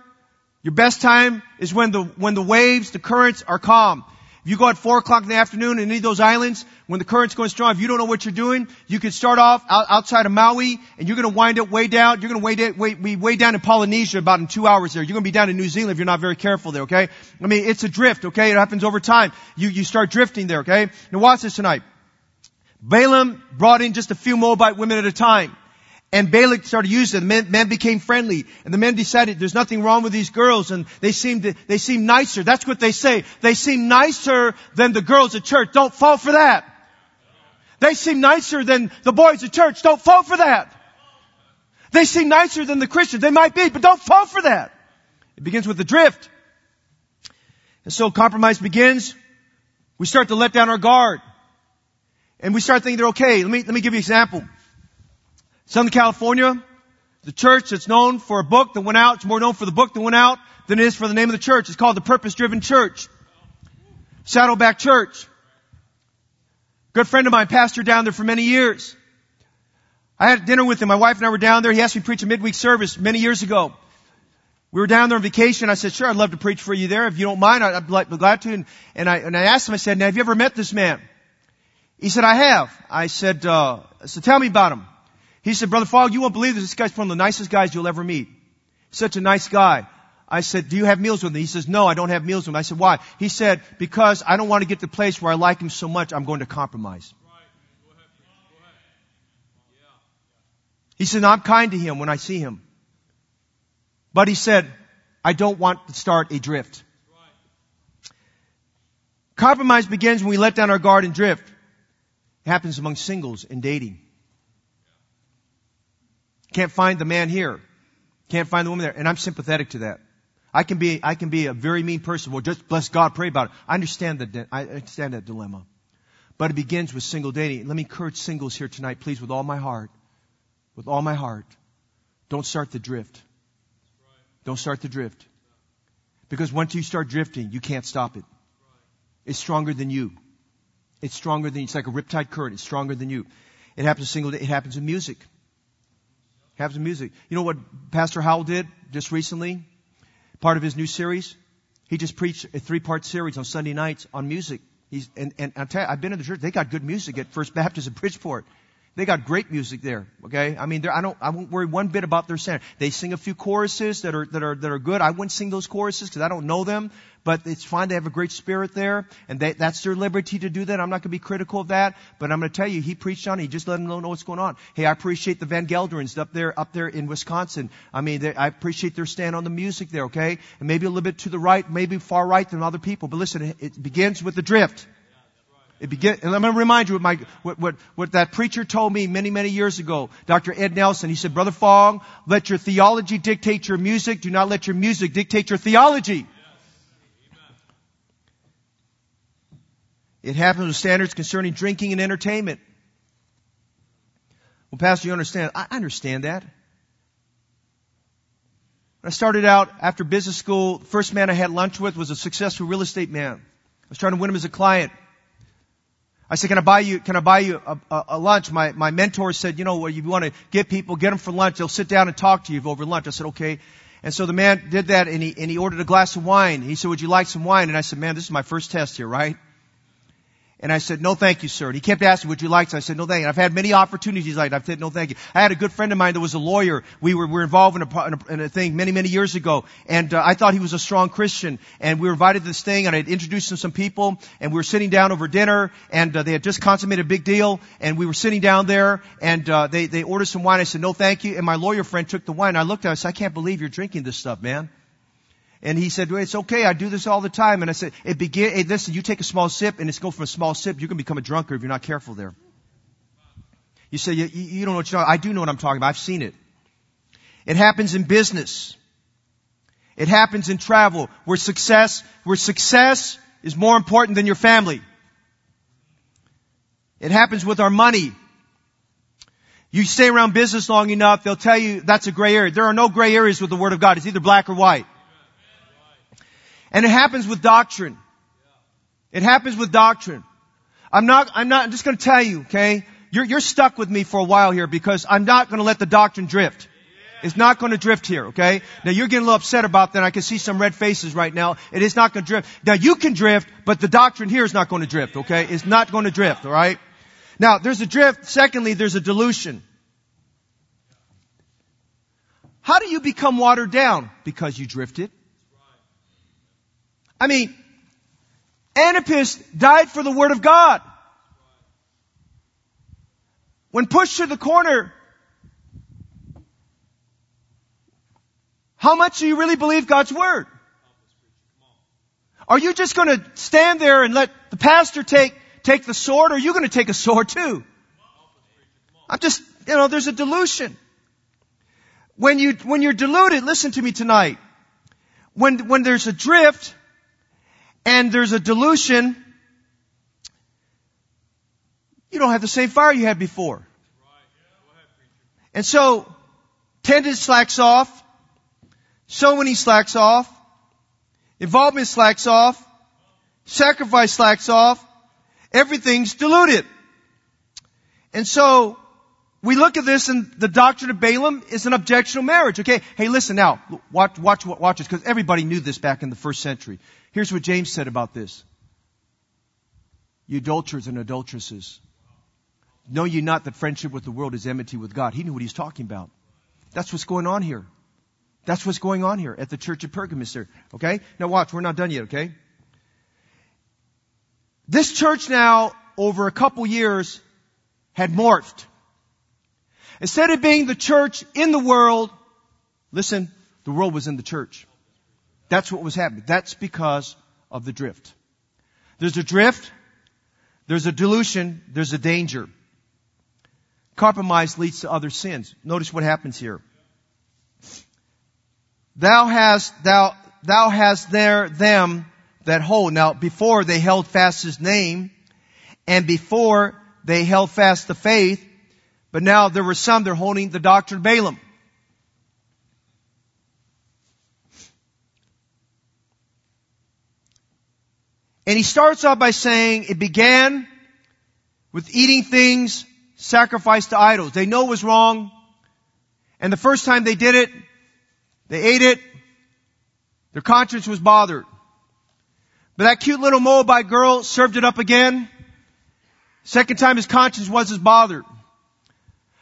your best time is when the when the waves, the currents are calm. If you go at four o'clock in the afternoon in any of those islands, when the current's going strong, if you don't know what you're doing, you can start off out, outside of Maui and you're going to wind up way down. You're going to way, way, way down in Polynesia about in two hours there. You're going to be down in New Zealand if you're not very careful there, okay? I mean, it's a drift, okay? It happens over time. You, you start drifting there, okay? Now watch this tonight. Balaam brought in just a few Moabite women at a time. And Balak started using them. Men, men became friendly. And the men decided there's nothing wrong with these girls and they seem to, they seem nicer. That's what they say. They seem nicer than the girls at church. Don't fall for that. They seem nicer than the boys at church. Don't fall for that. They seem nicer than the Christians. They might be, but don't fall for that. It begins with the drift. And so compromise begins. We start to let down our guard. And we start thinking they're okay. Let me, let me give you an example. Southern California, the church that's known for a book that went out, it's more known for the book that went out than it is for the name of the church. It's called the Purpose Driven Church. Saddleback Church. Good friend of mine pastored down there for many years. I had dinner with him. My wife and I were down there. He asked me to preach a midweek service many years ago. We were down there on vacation. I said, sure, I'd love to preach for you there. If you don't mind, I'd be glad to. And, and I, and I asked him, I said, now have you ever met this man? He said, I have. I said, uh, so tell me about him. He said, Brother Fong, you won't believe this. This guy's one of the nicest guys you'll ever meet. Such a nice guy. I said, do you have meals with him? He says, no, I don't have meals with him. I said, why? He said, because I don't want to get to the place where I like him so much, I'm going to compromise. He said, I'm kind to him when I see him. But he said, I don't want to start a drift. Compromise begins when we let down our guard and drift. It happens among singles and dating. Can't find the man here. Can't find the woman there. And I'm sympathetic to that. I can be, I can be a very mean person. Well, just bless God, pray about it. I understand that, I understand that dilemma. But it begins with single dating. Let me encourage singles here tonight, please, with all my heart. With all my heart. Don't start the drift. Don't start the drift. Because once you start drifting, you can't stop it. It's stronger than you. It's stronger than you. It's like a riptide current. It's stronger than you. It happens single day. It happens in music. It some music. You know what Pastor Howell did just recently? Part of his new series? He just preached a three-part series on Sunday nights on music. He's, and, and I tell you, I've been in the church. They got good music at First Baptist in Bridgeport. They got great music there. Okay, I mean, I don't, I won't worry one bit about their sound. They sing a few choruses that are that are that are good. I wouldn't sing those choruses because I don't know them, but it's fine. They have a great spirit there, and they, that's their liberty to do that. I'm not going to be critical of that, but I'm going to tell you, he preached on it. He just let them know what's going on. Hey, I appreciate the Van Gelderens up there up there in Wisconsin. I mean, they, I appreciate their stand on the music there. Okay, and maybe a little bit to the right, maybe far right than other people. But listen, it begins with the drift. It begin, and I'm going to remind you what, my, what, what, what that preacher told me many, many years ago, Dr. Ed Nelson. He said, Brother Fong, let your theology dictate your music. Do not let your music dictate your theology. It happens with standards concerning drinking and entertainment. Well, Pastor, you understand? I understand that. When I started out after business school, the first man I had lunch with was a successful real estate man. I was trying to win him as a client. I said, can I buy you, can I buy you a, a, a lunch? My, my mentor said, you know, what, you want to get people, get them for lunch. They'll sit down and talk to you over lunch. I said, okay. And so the man did that and he, and he ordered a glass of wine. He said, would you like some wine? And I said, man, this is my first test here, right? And I said, no thank you, sir. And he kept asking, would you like some? I said, no thank you. I've had many opportunities like that. I've said, no thank you. I had a good friend of mine that was a lawyer. We were, we were involved in a, in a, in a thing many, many years ago. And uh, I thought he was a strong Christian. And we were invited to this thing and I had introduced him to some people. And we were sitting down over dinner and uh, they had just consummated a big deal. And we were sitting down there and uh, they, they ordered some wine. I said, no thank you. And my lawyer friend took the wine. I looked at him. I said, I can't believe you're drinking this stuff, man. And he said, well, it's okay. I do this all the time. And I said, it begin, hey, listen, you take a small sip and it's go from a small sip. You can become a drunkard if you're not careful there. You say, you, you don't know what you're talking I do know what I'm talking about. I've seen it. It happens in business. It happens in travel where success, where success is more important than your family. It happens with our money. You stay around business long enough, they'll tell you that's a gray area. There are no gray areas with the Word of God. It's either black or white. And it happens with doctrine. It happens with doctrine. I'm not, I'm not, I'm just gonna tell you, okay? You're, you're stuck with me for a while here because I'm not gonna let the doctrine drift. It's not going to drift here, okay? Now you're getting a little upset about that. I can see some red faces right now. It is not going to drift. Now you can drift, but the doctrine here is not going to drift, okay? It's not going to drift, alright? Now there's a drift. Secondly, there's a dilution. How do you become watered down? Because you drifted. I mean, Antipas died for the Word of God. When pushed to the corner, how much do you really believe God's Word? Are you just going to stand there and let the pastor take, take the sword or are you going to take a sword too? I'm just, you know, there's a dilution. When you, when you're deluded, listen to me tonight. When, when there's a drift, and there's a dilution, you don't have the same fire you had before. And so, tendon slacks off, sowing slacks off, involvement slacks off, sacrifice slacks off, everything's diluted. And so, we look at this and the doctrine of Balaam is an objectional marriage. Okay, hey, listen now, watch, watch, watch this, because everybody knew this back in the first century. Here's what James said about this. You adulterers and adulteresses, know ye not that friendship with the world is enmity with God? He knew what he's talking about. That's what's going on here. That's what's going on here at the church of Pergamus there. Okay? Now watch, we're not done yet, okay? This church now, over a couple years, had morphed. Instead of being the church in the world, listen, the world was in the church. That's what was happening. That's because of the drift. There's a drift, there's a dilution, there's a danger. Compromise leads to other sins. Notice what happens here. Thou hast, thou, thou hast there them that hold. Now, before they held fast his name, and before they held fast the faith, but now there were some that are holding the doctrine of Balaam. And he starts off by saying it began with eating things sacrificed to idols. They know it was wrong. And the first time they did it, they ate it. Their conscience was bothered. But that cute little Moabite girl served it up again. Second time his conscience wasn't bothered.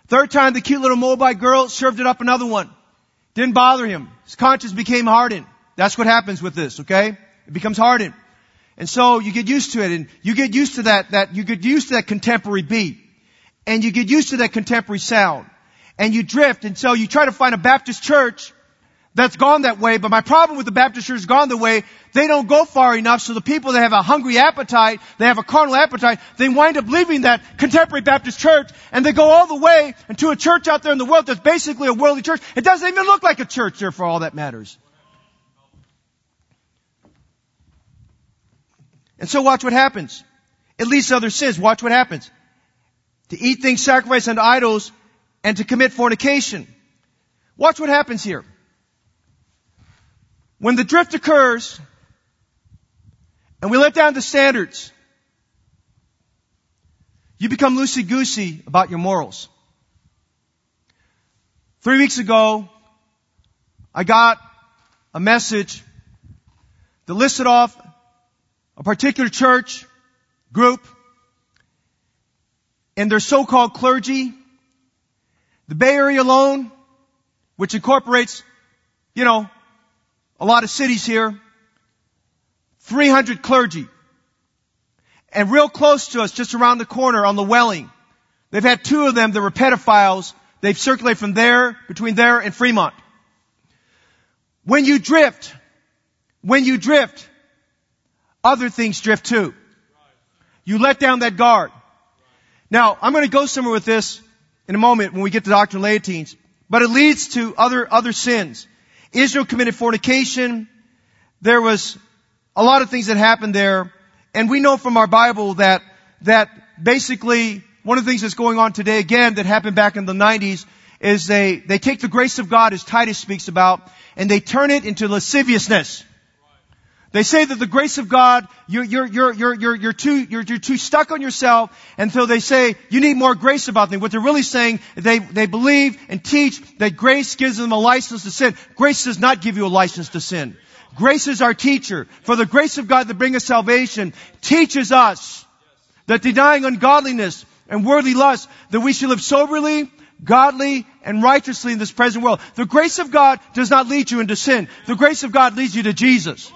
Third time the cute little Moabite girl served it up another one. Didn't bother him. His conscience became hardened. That's what happens with this, okay? It becomes hardened. And so you get used to it and you get used to that, that, you get used to that contemporary beat. And you get used to that contemporary sound. And you drift and so you try to find a Baptist church that's gone that way, but my problem with the Baptist church gone the way, they don't go far enough so the people that have a hungry appetite, they have a carnal appetite, they wind up leaving that contemporary Baptist church and they go all the way into a church out there in the world that's basically a worldly church. It doesn't even look like a church there for all that matters. And so watch what happens. At least other sins. Watch what happens. To eat things sacrificed unto idols and to commit fornication. Watch what happens here. When the drift occurs, and we let down the standards, you become loosey-goosey about your morals. Three weeks ago, I got a message that listed off a particular church group and their so-called clergy. The Bay Area alone, which incorporates, you know, a lot of cities here, 300 clergy. And real close to us, just around the corner on the Welling, they've had two of them that were pedophiles. They've circulated from there, between there and Fremont. When you drift, when you drift, other things drift too. You let down that guard. Now, I'm going to go somewhere with this in a moment when we get to Doctrine of Laetines, but it leads to other, other sins. Israel committed fornication. There was a lot of things that happened there. And we know from our Bible that, that basically one of the things that's going on today again that happened back in the 90s is they, they take the grace of God as Titus speaks about and they turn it into lasciviousness. They say that the grace of God, you're, you're, you're, you're, you're, you're too, you're, you're too stuck on yourself and so they say you need more grace about things. What they're really saying, they, they believe and teach that grace gives them a license to sin. Grace does not give you a license to sin. Grace is our teacher. For the grace of God that bring us salvation teaches us that denying ungodliness and worldly lust, that we should live soberly, godly, and righteously in this present world. The grace of God does not lead you into sin. The grace of God leads you to Jesus.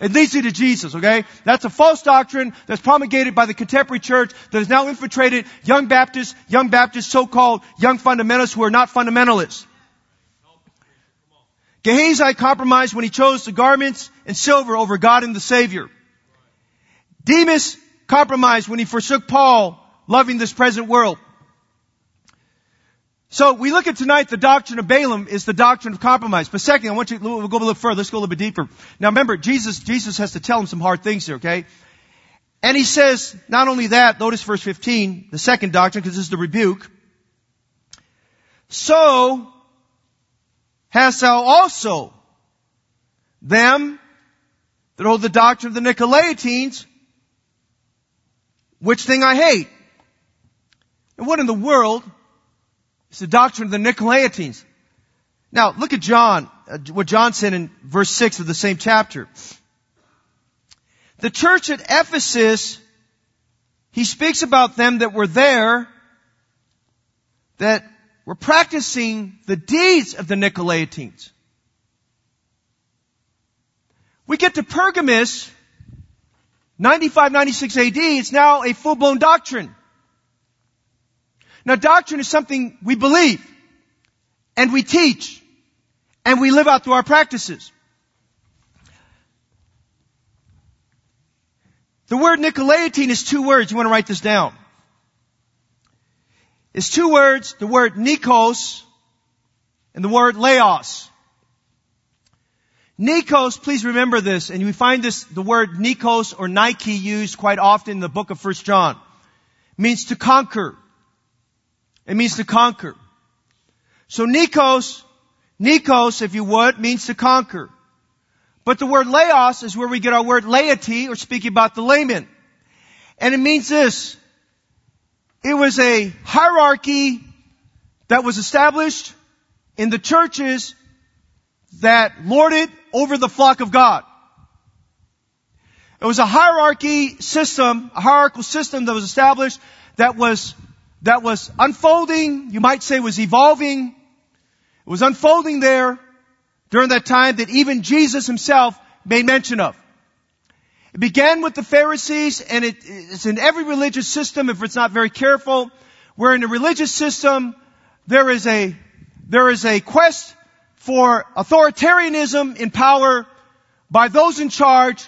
It leads you to Jesus, okay? That's a false doctrine that's promulgated by the contemporary church that has now infiltrated young Baptists, young Baptists, so-called young fundamentalists who are not fundamentalists. Gehazi compromised when he chose the garments and silver over God and the Savior. Demas compromised when he forsook Paul, loving this present world. So we look at tonight the doctrine of Balaam is the doctrine of compromise. But second, I want you, we'll go a little further. Let's go a little bit deeper. Now remember, Jesus, Jesus has to tell him some hard things here, okay? And he says, not only that, notice verse 15, the second doctrine, because this is the rebuke. So, hast thou also them that hold the doctrine of the Nicolaitans, which thing I hate. And what in the world it's the doctrine of the Nicolaitans. Now, look at John, uh, what John said in verse 6 of the same chapter. The church at Ephesus, he speaks about them that were there, that were practicing the deeds of the Nicolaitans. We get to Pergamus, 95, 96 AD, it's now a full-blown doctrine. Now doctrine is something we believe and we teach and we live out through our practices. The word Nicolaitan is two words. You want to write this down. It's two words, the word Nikos and the word Laos. Nikos, please remember this, and we find this, the word Nikos or Nike used quite often in the book of First John. Means to conquer, it means to conquer. So Nikos, Nikos, if you would, means to conquer. But the word laos is where we get our word laity or speaking about the layman. And it means this. It was a hierarchy that was established in the churches that lorded over the flock of God. It was a hierarchy system, a hierarchical system that was established that was, that was unfolding, you might say was evolving. It was unfolding there during that time that even Jesus himself made mention of. It began with the Pharisees and it, it's in every religious system if it's not very careful, where in a religious system there is a, there is a quest for authoritarianism in power by those in charge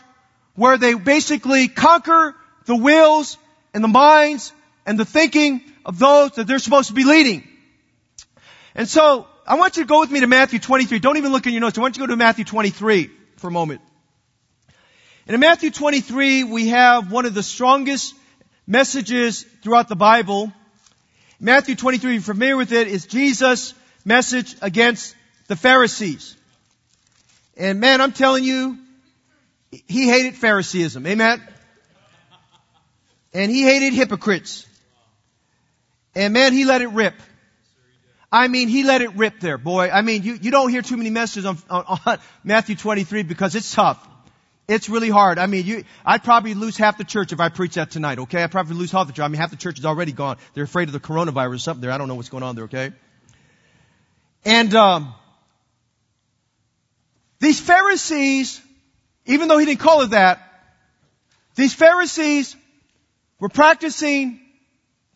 where they basically conquer the wills and the minds and the thinking of those that they're supposed to be leading. And so, I want you to go with me to Matthew 23. Don't even look in your notes. I want you to go to Matthew 23 for a moment. And in Matthew 23, we have one of the strongest messages throughout the Bible. Matthew 23, you're familiar with it, is Jesus' message against the Pharisees. And man, I'm telling you, he hated Phariseeism. Amen? And he hated hypocrites. And man, he let it rip. I mean, he let it rip there, boy. I mean, you, you don't hear too many messages on, on, on Matthew 23 because it's tough. It's really hard. I mean, you, I'd probably lose half the church if I preach that tonight, okay? I'd probably lose half the church. I mean, half the church is already gone. They're afraid of the coronavirus or something there. I don't know what's going on there, okay? And, um, these Pharisees, even though he didn't call it that, these Pharisees were practicing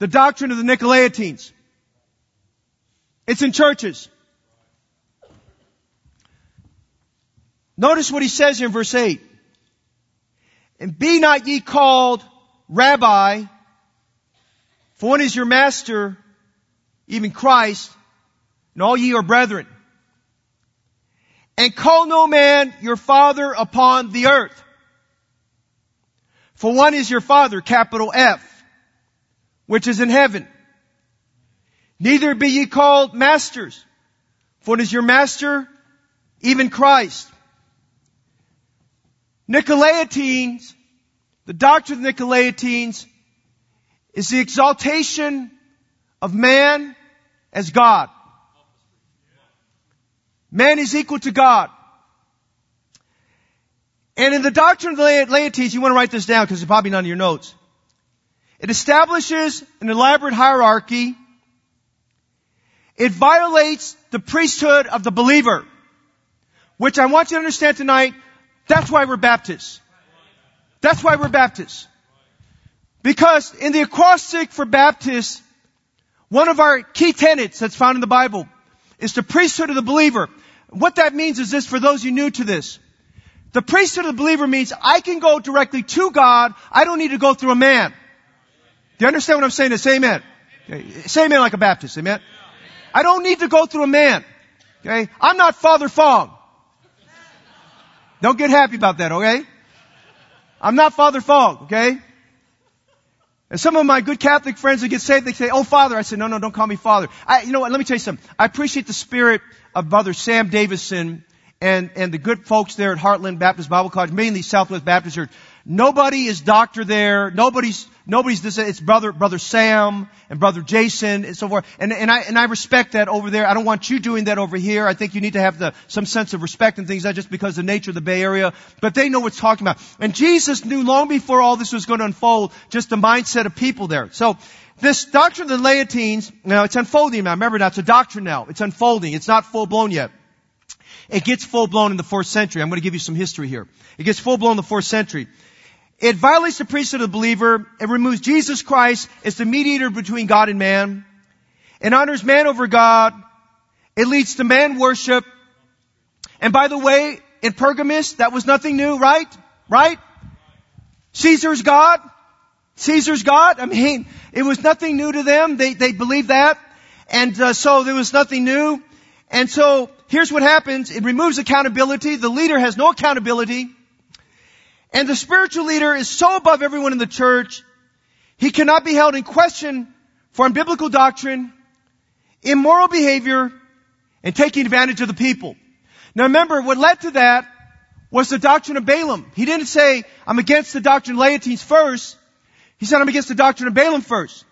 the doctrine of the Nicolaitans. It's in churches. Notice what he says here in verse 8. And be not ye called rabbi, for one is your master, even Christ, and all ye are brethren. And call no man your father upon the earth. For one is your father, capital F, which is in heaven. Neither be ye called masters, for it is your master, even Christ. Nicolaitans, the doctrine of the Nicolaitans is the exaltation of man as God. Man is equal to God. And in the doctrine of the Laodiceans, you want to write this down because it's probably none of your notes. It establishes an elaborate hierarchy. It violates the priesthood of the believer, which I want you to understand tonight. That's why we're Baptists. That's why we're Baptists. Because in the acrostic for Baptists, one of our key tenets that's found in the Bible is the priesthood of the believer. What that means is this for those you new to this. The priesthood of the believer means I can go directly to God. I don't need to go through a man. Do you understand what I'm saying? Say amen. Okay. Say amen like a Baptist. Amen. I don't need to go through a man. Okay. I'm not Father Fong. Don't get happy about that, okay? I'm not Father Fong, okay? And some of my good Catholic friends that get saved, they say, oh Father. I said, no, no, don't call me Father. I, you know what, let me tell you something. I appreciate the spirit of Brother Sam Davison and, and the good folks there at Heartland Baptist Bible College, mainly Southwest Baptist Church. Nobody is doctor there. Nobody's, nobody's this, it's brother, brother Sam and brother Jason and so forth. And, and I, and I respect that over there. I don't want you doing that over here. I think you need to have the, some sense of respect and things, not just because of the nature of the Bay Area, but they know what's talking about. And Jesus knew long before all this was going to unfold, just the mindset of people there. So, this doctrine of the Laotines, now it's unfolding now. Remember now, it's a doctrine now. It's unfolding. It's not full blown yet. It gets full blown in the fourth century. I'm going to give you some history here. It gets full blown in the fourth century. It violates the priesthood of the believer. It removes Jesus Christ as the mediator between God and man. It honors man over God. It leads to man worship. And by the way, in Pergamus, that was nothing new, right? Right? Caesar's God. Caesar's God. I mean, it was nothing new to them. They, they believed that. And uh, so there was nothing new. And so here's what happens. It removes accountability. The leader has no accountability. And the spiritual leader is so above everyone in the church, he cannot be held in question for unbiblical doctrine, immoral behavior, and taking advantage of the people. Now remember, what led to that was the doctrine of Balaam. He didn't say, I'm against the doctrine of Laodiceans first. He said, I'm against the doctrine of Balaam first.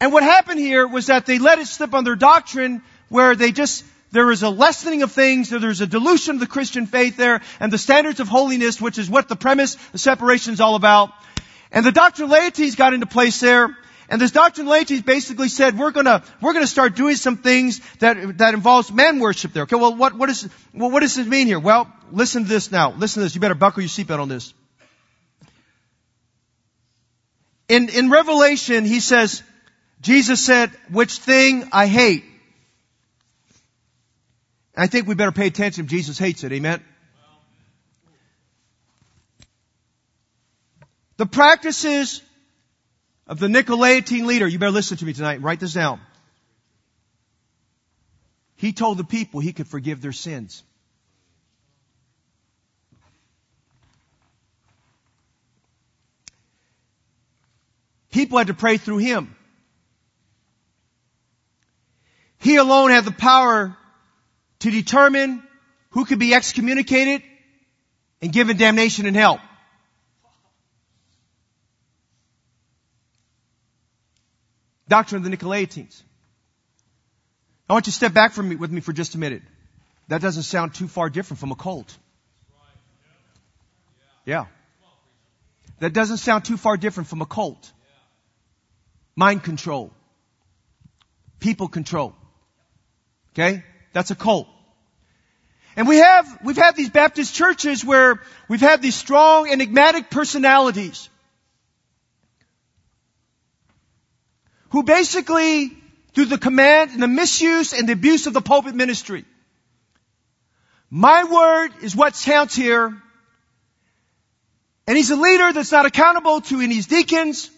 And what happened here was that they let it slip on their doctrine where they just, there was a lessening of things, there was a dilution of the Christian faith there, and the standards of holiness, which is what the premise, the separation is all about. And the doctrine of Laodiceans got into place there, and this doctrine of Laodiceans basically said, we're gonna, we're gonna start doing some things that, that involves man worship there. Okay, well what, what is, well what does this mean here? Well, listen to this now. Listen to this. You better buckle your seatbelt on this. In, in Revelation, he says, Jesus said, which thing I hate. I think we better pay attention if Jesus hates it. Amen. The practices of the Nicolaitan leader, you better listen to me tonight, write this down. He told the people he could forgive their sins. People had to pray through him. He alone had the power to determine who could be excommunicated and given damnation and hell. Doctrine of the Nicolaitans. I want you to step back from me, with me for just a minute. That doesn't sound too far different from a cult. Yeah. That doesn't sound too far different from a cult. Mind control. People control. Okay? That's a cult. And we have, we've had these Baptist churches where we've had these strong, enigmatic personalities who basically, through the command and the misuse and the abuse of the pulpit ministry, my word is what counts here. And he's a leader that's not accountable to any of his deacons,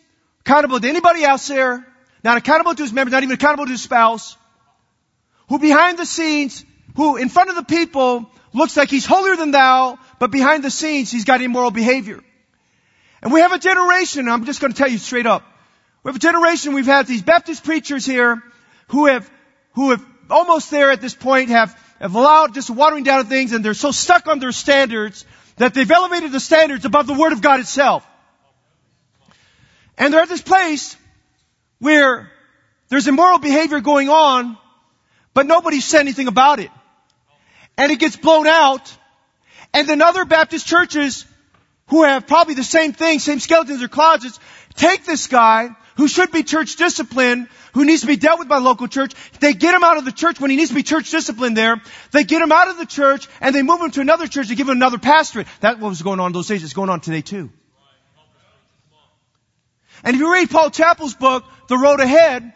accountable to anybody else there, not accountable to his members, not even accountable to his spouse, who behind the scenes, who in front of the people looks like he's holier than thou, but behind the scenes he's got immoral behavior. And we have a generation, I'm just going to tell you straight up, we have a generation, we've had these Baptist preachers here who have, who have almost there at this point have, have allowed just watering down of things and they're so stuck on their standards that they've elevated the standards above the Word of God itself. And they're at this place where there's immoral behavior going on, but nobody said anything about it. And it gets blown out, and then other Baptist churches who have probably the same thing, same skeletons or closets, take this guy who should be church disciplined, who needs to be dealt with by local church. They get him out of the church when he needs to be church disciplined there. They get him out of the church and they move him to another church to give him another pastorate. That's what was going on in those days. It's going on today too. And if you read Paul Chappell's book, The Road Ahead,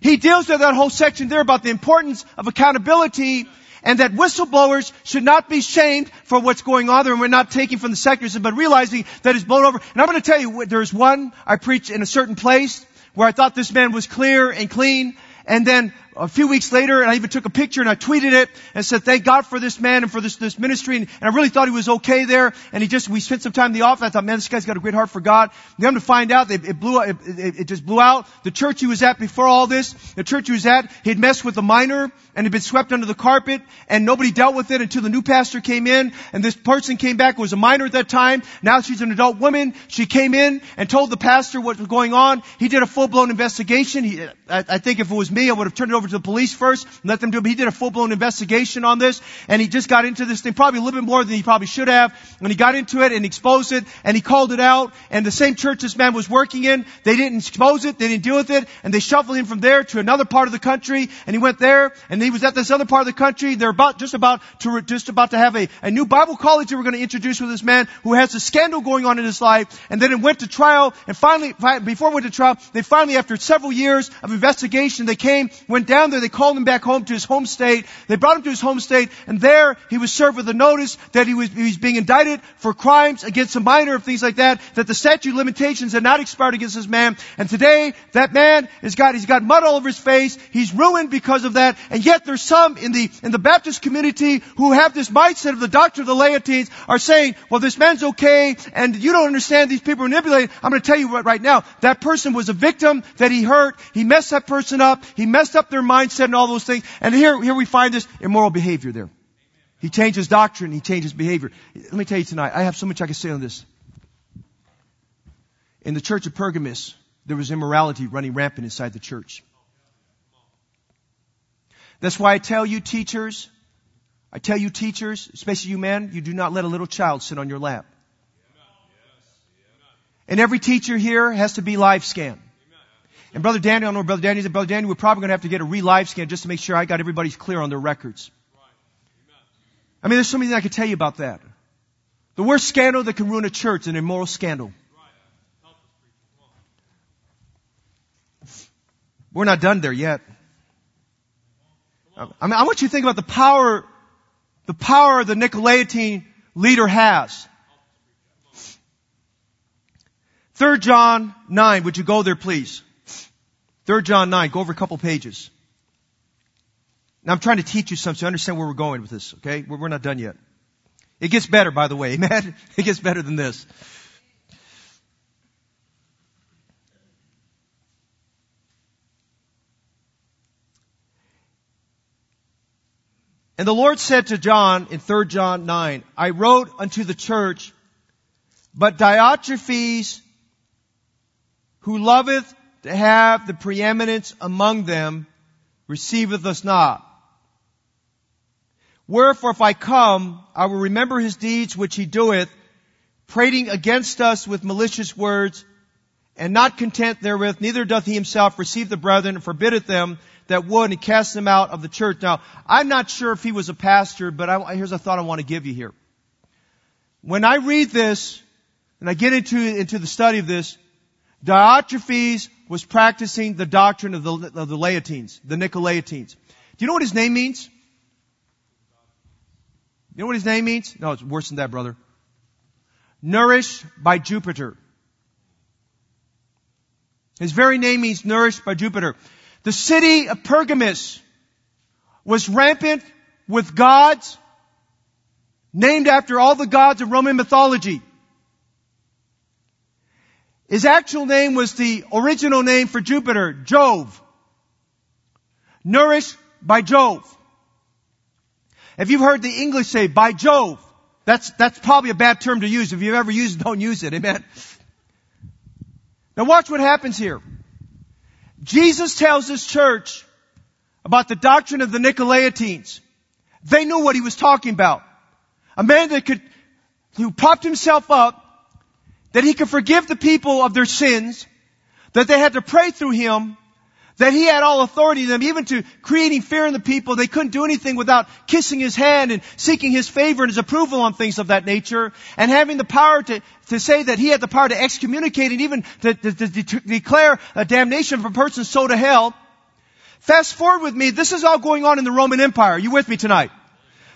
he deals with that whole section there about the importance of accountability and that whistleblowers should not be shamed for what's going on there and we're not taking from the sectors but realizing that it's blown over. And I'm going to tell you, there's one I preached in a certain place where I thought this man was clear and clean and then a few weeks later, and I even took a picture and I tweeted it and said, thank God for this man and for this, this ministry. And, and I really thought he was okay there. And he just, we spent some time in the office. I thought, man, this guy's got a great heart for God. And then to find out, it, it blew, it, it, it just blew out. The church he was at before all this, the church he was at, he'd messed with a minor and had been swept under the carpet and nobody dealt with it until the new pastor came in and this person came back, who was a minor at that time. Now she's an adult woman. She came in and told the pastor what was going on. He did a full-blown investigation. He, I, I think if it was me, I would have turned it over to the police first let them do it. He did a full-blown investigation on this and he just got into this thing probably a little bit more than he probably should have. And he got into it and exposed it and he called it out and the same church this man was working in, they didn't expose it, they didn't deal with it and they shuffled him from there to another part of the country and he went there and he was at this other part of the country. They're about, just about to, just about to have a, a new Bible college they were going to introduce with this man who has a scandal going on in his life and then it went to trial and finally, before it went to trial, they finally after several years of investigation, they came, went down there, they called him back home to his home state. They brought him to his home state, and there he was served with a notice that he was, he was being indicted for crimes against a minor, things like that, that the statute limitations had not expired against this man. And today, that man has got, he's got mud all over his face. He's ruined because of that. And yet there's some in the, in the Baptist community who have this mindset of the doctrine of the Laodiceans are saying, well, this man's okay, and you don't understand these people are manipulating. I'm going to tell you right now. That person was a victim that he hurt. He messed that person up. He messed up their mindset and all those things. And here, here we find this immoral behavior there. He changes doctrine. He changes behavior. Let me tell you tonight, I have so much I can say on this. In the church of Pergamus, there was immorality running rampant inside the church. That's why I tell you teachers, I tell you teachers, especially you men, you do not let a little child sit on your lap. And every teacher here has to be live scan. And Brother Daniel, I don't know Brother Daniel is. Brother Daniel, we're probably going to have to get a re-live scan just to make sure I got everybody's clear on their records. I mean, there's so something I could tell you about that. The worst scandal that can ruin a church is an immoral scandal. We're not done there yet. I mean, I want you to think about the power, the power the Nicolaitan leader has. Third John 9, would you go there please? Third John 9, go over a couple pages. Now I'm trying to teach you something so you understand where we're going with this, okay? We're, we're not done yet. It gets better, by the way. Amen? It gets better than this. And the Lord said to John in 3 John 9, I wrote unto the church, but Diotrephes, who loveth to have the preeminence among them, receiveth us not. Wherefore if I come, I will remember his deeds which he doeth, prating against us with malicious words, and not content therewith, neither doth he himself receive the brethren, and forbiddeth them that would, and cast them out of the church. Now, I'm not sure if he was a pastor, but I, here's a thought I want to give you here. When I read this, and I get into, into the study of this, Diotrephes was practicing the doctrine of the, of the Laotines, the Nicolaitans. Do you know what his name means? You know what his name means? No, it's worse than that, brother. Nourished by Jupiter. His very name means nourished by Jupiter. The city of Pergamus was rampant with gods named after all the gods of Roman mythology. His actual name was the original name for Jupiter, Jove. Nourished by Jove. If you've heard the English say, by Jove, that's, that's probably a bad term to use. If you've ever used it, don't use it. Amen. Now watch what happens here. Jesus tells this church about the doctrine of the Nicolaitans. They knew what he was talking about. A man that could, who propped himself up that he could forgive the people of their sins, that they had to pray through him, that he had all authority in them, even to creating fear in the people. They couldn't do anything without kissing his hand and seeking his favor and his approval on things of that nature, and having the power to, to say that he had the power to excommunicate and even to, to, to, to declare a damnation for a person so to hell. Fast forward with me, this is all going on in the Roman Empire. Are you with me tonight?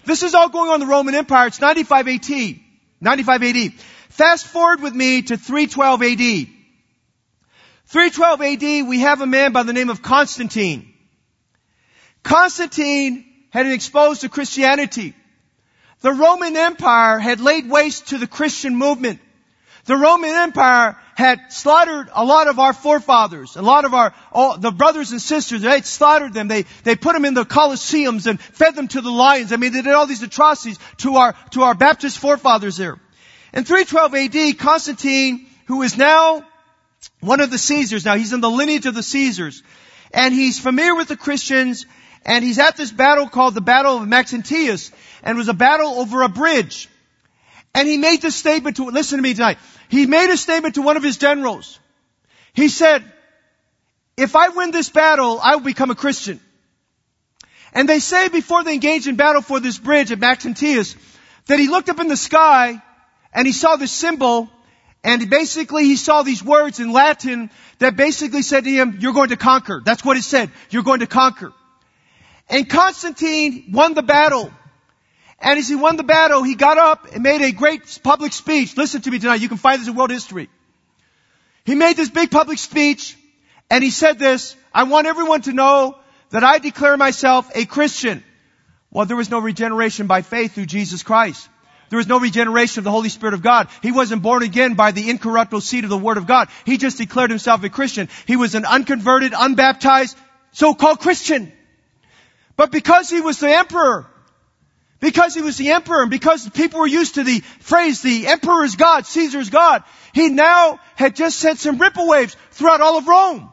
This is all going on in the Roman Empire. It's 95 AD. 95 AD. Fast forward with me to 312 AD. 312 AD, we have a man by the name of Constantine. Constantine had been exposed to Christianity. The Roman Empire had laid waste to the Christian movement. The Roman Empire had slaughtered a lot of our forefathers, a lot of our, all, the brothers and sisters. They had slaughtered them. They, they put them in the Colosseums and fed them to the lions. I mean, they did all these atrocities to our, to our Baptist forefathers there. In 312 AD, Constantine, who is now one of the Caesars, now he's in the lineage of the Caesars, and he's familiar with the Christians, and he's at this battle called the Battle of Maxentius, and it was a battle over a bridge. And he made this statement to, listen to me tonight. He made a statement to one of his generals. He said, if I win this battle, I will become a Christian. And they say before they engaged in battle for this bridge at Maxentius, that he looked up in the sky and he saw this symbol and basically he saw these words in Latin that basically said to him, you're going to conquer. That's what it said. You're going to conquer. And Constantine won the battle. And as he won the battle, he got up and made a great public speech. Listen to me tonight. You can find this in world history. He made this big public speech and he said this, I want everyone to know that I declare myself a Christian. Well, there was no regeneration by faith through Jesus Christ. There was no regeneration of the Holy Spirit of God. He wasn't born again by the incorruptible seed of the Word of God. He just declared himself a Christian. He was an unconverted, unbaptized, so-called Christian. But because he was the emperor, Because he was the emperor and because people were used to the phrase, the emperor is God, Caesar is God, he now had just sent some ripple waves throughout all of Rome.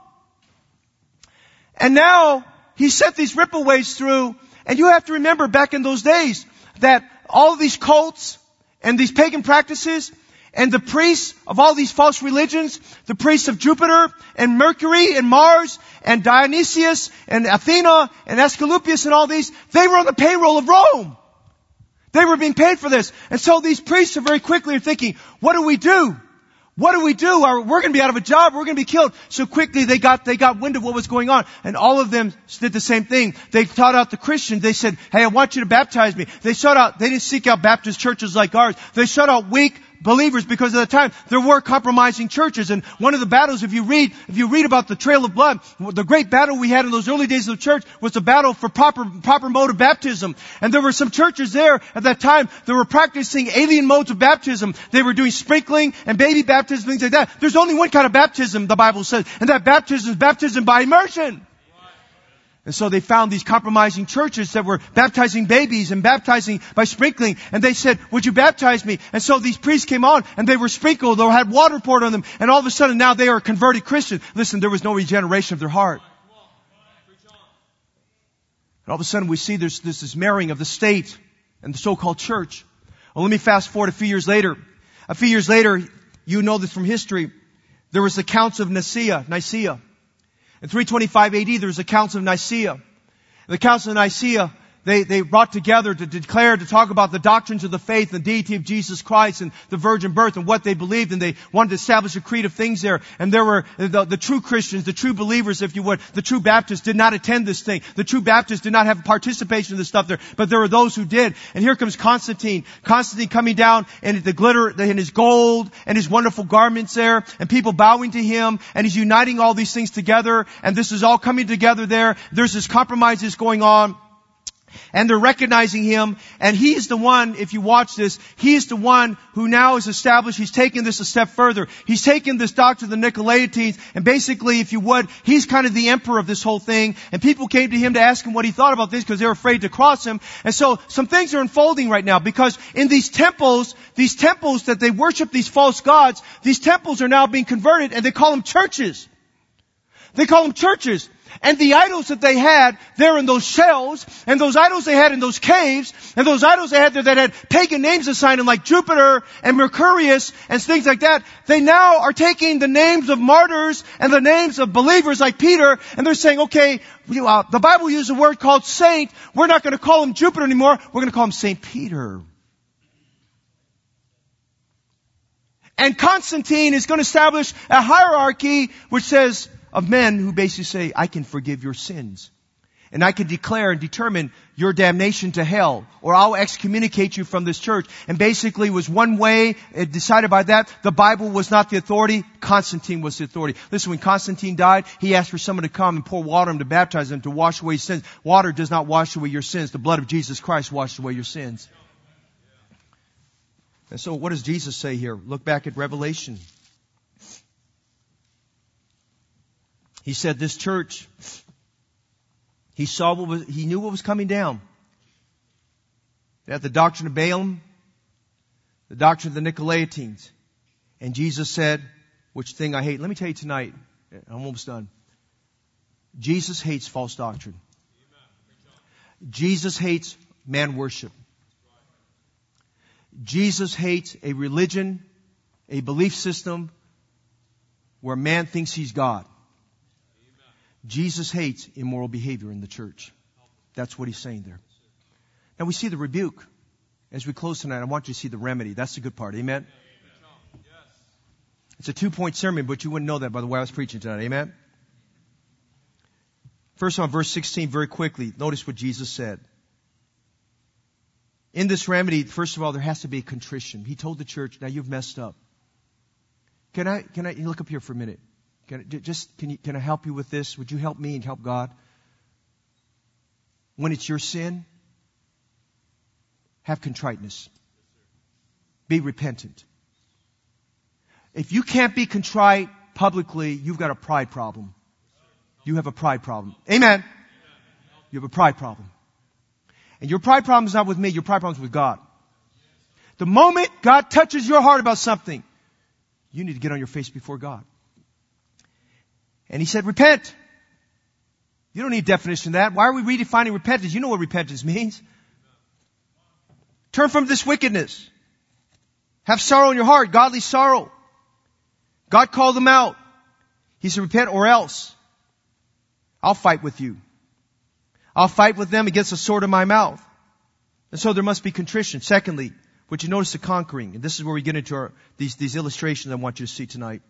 And now he sent these ripple waves through, and you have to remember back in those days that all these cults and these pagan practices and the priests of all these false religions, the priests of Jupiter and Mercury and Mars and Dionysius and Athena and Asclepius and all these, they were on the payroll of Rome. They were being paid for this. And so these priests are very quickly thinking, what do we do? What do we do? We're going to be out of a job. We're going to be killed. So quickly they got, they got wind of what was going on. And all of them did the same thing. They taught out the Christians. They said, hey, I want you to baptize me. They sought out, they didn't seek out Baptist churches like ours. They sought out weak, believers because at the time. There were compromising churches and one of the battles if you read if you read about the trail of blood the great battle we had in those early days of the church was the battle for proper proper mode of baptism. And there were some churches there at that time that were practicing alien modes of baptism. They were doing sprinkling and baby baptism things like that. There's only one kind of baptism the bible says and that baptism is baptism by immersion and so they found these compromising churches that were baptizing babies and baptizing by sprinkling. And they said, would you baptize me? And so these priests came on and they were sprinkled or had water poured on them. And all of a sudden now they are converted Christians. Listen, there was no regeneration of their heart. And all of a sudden we see there's, there's this marrying of the state and the so-called church. Well, let me fast forward a few years later. A few years later, you know this from history, there was the Council of Nicaea, Nicaea. In 325 AD, there was the Council of Nicaea. The Council of Nicaea they, they brought together to declare, to talk about the doctrines of the faith, the deity of Jesus Christ and the virgin birth and what they believed and they wanted to establish a creed of things there. And there were the, the true Christians, the true believers, if you would, the true Baptists did not attend this thing. The true Baptists did not have participation in this stuff there, but there were those who did. And here comes Constantine. Constantine coming down in the glitter, in his gold and his wonderful garments there and people bowing to him and he's uniting all these things together and this is all coming together there. There's this compromises going on. And they're recognizing him, and he's the one, if you watch this, he's the one who now is established, he's taken this a step further. He's taken this doctrine of the Nicolaitans, and basically, if you would, he's kind of the emperor of this whole thing, and people came to him to ask him what he thought about this because they were afraid to cross him. And so, some things are unfolding right now, because in these temples, these temples that they worship these false gods, these temples are now being converted, and they call them churches. They call them churches. And the idols that they had there in those shells, and those idols they had in those caves, and those idols they had there that had pagan names assigned them like Jupiter and Mercurius and things like that, they now are taking the names of martyrs and the names of believers like Peter, and they're saying, okay, uh, the Bible uses a word called saint, we're not going to call him Jupiter anymore, we're going to call him Saint Peter. And Constantine is going to establish a hierarchy which says, of men who basically say, I can forgive your sins. And I can declare and determine your damnation to hell, or I'll excommunicate you from this church. And basically was one way, decided by that. The Bible was not the authority, Constantine was the authority. Listen, when Constantine died, he asked for someone to come and pour water on him to baptize him, to wash away sins. Water does not wash away your sins. The blood of Jesus Christ washes away your sins. And so what does Jesus say here? Look back at Revelation. He said this church, he saw what was, he knew what was coming down. That the doctrine of Balaam, the doctrine of the Nicolaitans. And Jesus said, which thing I hate. Let me tell you tonight, I'm almost done. Jesus hates false doctrine. Jesus hates man worship. Jesus hates a religion, a belief system where man thinks he's God. Jesus hates immoral behavior in the church. That's what he's saying there. Now we see the rebuke. As we close tonight, I want you to see the remedy. That's the good part. Amen? It's a two point sermon, but you wouldn't know that by the way I was preaching tonight. Amen? First on verse 16, very quickly, notice what Jesus said. In this remedy, first of all, there has to be contrition. He told the church, now you've messed up. Can I, can I look up here for a minute? Can I, just can you can I help you with this? Would you help me and help God? When it's your sin, have contriteness. Be repentant. If you can't be contrite publicly, you've got a pride problem. You have a pride problem. Amen. You have a pride problem. And your pride problem is not with me, your pride problem is with God. The moment God touches your heart about something, you need to get on your face before God. And he said, repent. You don't need definition of that. Why are we redefining repentance? You know what repentance means. Turn from this wickedness. Have sorrow in your heart, godly sorrow. God called them out. He said, repent or else I'll fight with you. I'll fight with them against the sword of my mouth. And so there must be contrition. Secondly, would you notice the conquering? And this is where we get into our, these, these illustrations I want you to see tonight.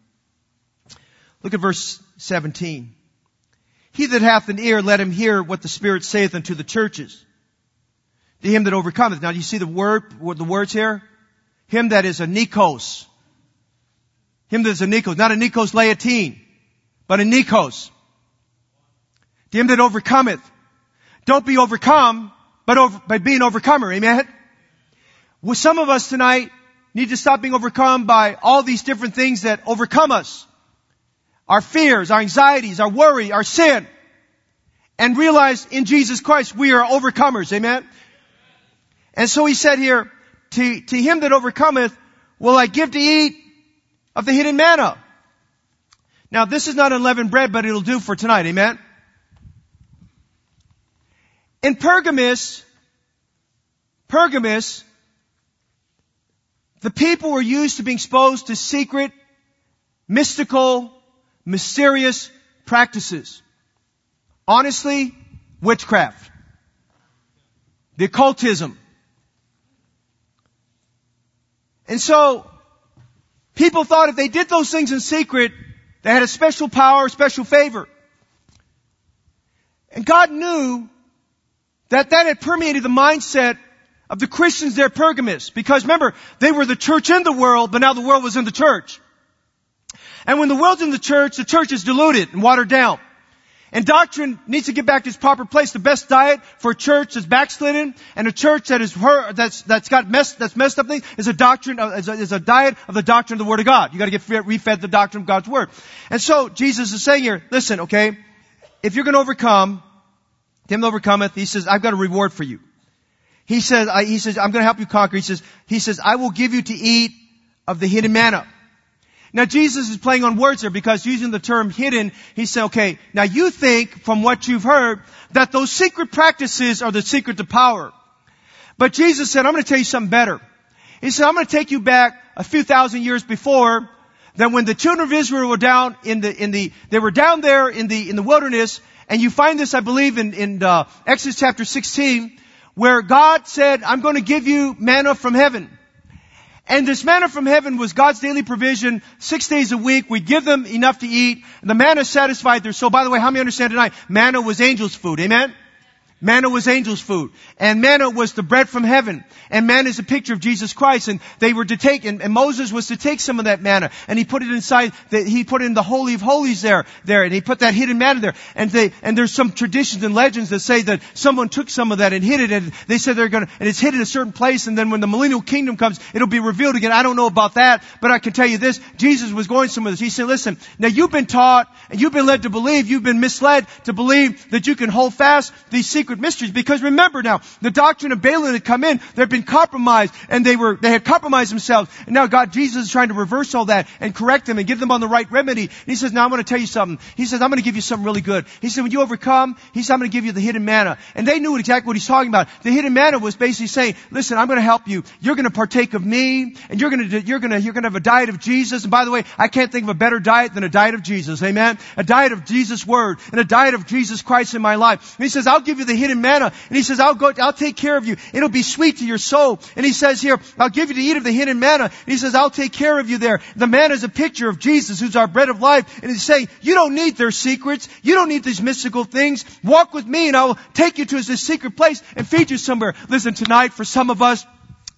Look at verse 17. He that hath an ear, let him hear what the Spirit saith unto the churches. To him that overcometh. Now, do you see the word, the words here? Him that is a Nikos. Him that is a Nikos. Not a Nikos Laetine, but a Nikos. To him that overcometh. Don't be overcome, but over, by being overcomer. Amen? Well, some of us tonight need to stop being overcome by all these different things that overcome us. Our fears, our anxieties, our worry, our sin. And realize in Jesus Christ we are overcomers. Amen? And so he said here, to, to him that overcometh will I give to eat of the hidden manna. Now this is not unleavened bread, but it'll do for tonight. Amen? In Pergamus, Pergamus, the people were used to being exposed to secret, mystical, mysterious practices. Honestly, witchcraft. The occultism. And so, people thought if they did those things in secret, they had a special power, a special favor. And God knew that that had permeated the mindset of the Christians there at Pergamus. Because remember, they were the church in the world, but now the world was in the church. And when the world's in the church, the church is diluted and watered down. And doctrine needs to get back to its proper place. The best diet for a church that's backslidden and a church that is her, that's, that's got messed, that's messed up things is a doctrine, is, a, is a diet of the doctrine of the Word of God. You gotta get refed the doctrine of God's Word. And so, Jesus is saying here, listen, okay, if you're gonna overcome, him that overcometh, he says, I've got a reward for you. He says, I, he says, I'm going to help you conquer. He says, he says, I will give you to eat of the hidden manna. Now Jesus is playing on words here because using the term hidden, he said, okay, now you think from what you've heard that those secret practices are the secret to power. But Jesus said, I'm going to tell you something better. He said, I'm going to take you back a few thousand years before that when the children of Israel were down in the, in the, they were down there in the, in the wilderness and you find this, I believe, in, in uh, Exodus chapter 16 where God said, I'm going to give you manna from heaven. And this manna from heaven was God's daily provision, six days a week. We give them enough to eat. And the manna satisfied their soul. By the way, how many understand tonight? Manna was angels' food. Amen? Manna was angels' food. And manna was the bread from heaven. And manna is a picture of Jesus Christ. And they were to take, and, and Moses was to take some of that manna. And he put it inside, the, he put in the Holy of Holies there, there. And he put that hidden manna there. And they, and there's some traditions and legends that say that someone took some of that and hid it. And they said they're gonna, and it's hid in a certain place. And then when the millennial kingdom comes, it'll be revealed again. I don't know about that. But I can tell you this. Jesus was going somewhere. He said, listen, now you've been taught and you've been led to believe, you've been misled to believe that you can hold fast these secret secret mysteries. Because remember now, the doctrine of Balaam had come in, they'd been compromised, and they were, they had compromised themselves. And now God, Jesus is trying to reverse all that and correct them and give them on the right remedy. And He says, now I'm going to tell you something. He says, I'm going to give you something really good. He said, when you overcome, He said, I'm going to give you the hidden manna. And they knew exactly what He's talking about. The hidden manna was basically saying, listen, I'm going to help you. You're going to partake of me, and you're going to, you're going to, you're going to have a diet of Jesus. And by the way, I can't think of a better diet than a diet of Jesus. Amen? A diet of Jesus' Word and a diet of Jesus Christ in my life. And He says, I'll give you the hidden manna. And he says, I'll go, I'll take care of you. It'll be sweet to your soul. And he says here, I'll give you to eat of the hidden manna. And he says, I'll take care of you there. The manna is a picture of Jesus, who's our bread of life. And he's saying, you don't need their secrets. You don't need these mystical things. Walk with me and I'll take you to this secret place and feed you somewhere. Listen, tonight for some of us,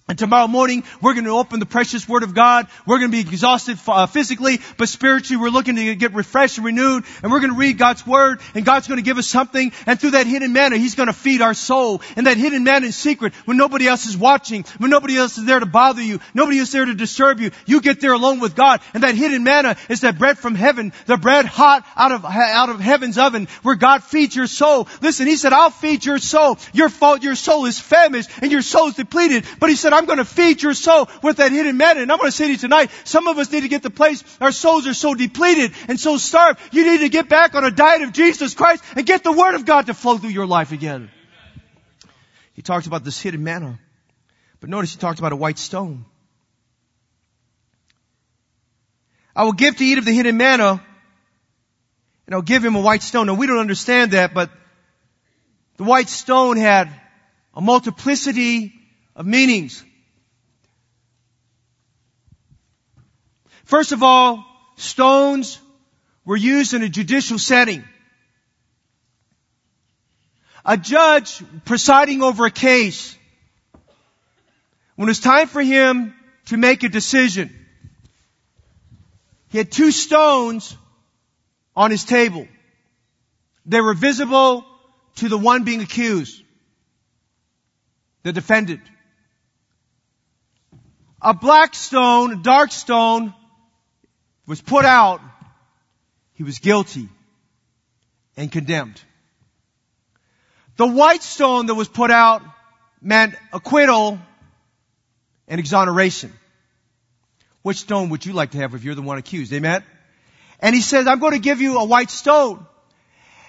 And tomorrow morning, we're going to open the precious Word of God. We're going to be exhausted uh, physically, but spiritually, we're looking to get refreshed and renewed. And we're going to read God's Word, and God's going to give us something. And through that hidden manna, He's going to feed our soul. And that hidden manna in secret, when nobody else is watching, when nobody else is there to bother you, nobody is there to disturb you, you get there alone with God. And that hidden manna is that bread from heaven, the bread hot out of out of heaven's oven, where God feeds your soul. Listen, He said, "I'll feed your soul. Your fault, your soul is famished, and your soul is depleted." But He said, I'm going to feed your soul with that hidden manna. And I'm going to say to you tonight, some of us need to get the place, our souls are so depleted and so starved. You need to get back on a diet of Jesus Christ and get the Word of God to flow through your life again. He talked about this hidden manna. But notice he talked about a white stone. I will give to eat of the hidden manna, and I'll give him a white stone. Now we don't understand that, but the white stone had a multiplicity of meanings. First of all, stones were used in a judicial setting. A judge presiding over a case, when it was time for him to make a decision, he had two stones on his table. They were visible to the one being accused, the defendant a black stone, a dark stone, was put out, he was guilty and condemned. The white stone that was put out meant acquittal and exoneration. Which stone would you like to have if you're the one accused? Amen? And he says, I'm going to give you a white stone.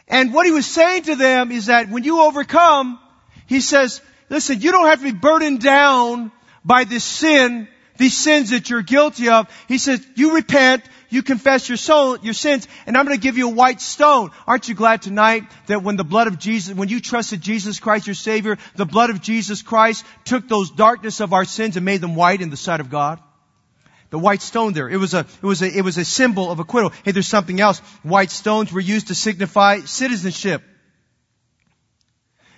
And what he was saying to them is that when you overcome, he says, listen, you don't have to be burdened down by this sin, these sins that you're guilty of. He says, you repent, you confess your soul, your sins, and I'm going to give you a white stone. Aren't you glad tonight that when the blood of Jesus, when you trusted Jesus Christ, your Savior, the blood of Jesus Christ took those darkness of our sins and made them white in the sight of God? The white stone there. It was a, it was a, it was a symbol of acquittal. Hey, there's something else. White stones were used to signify citizenship.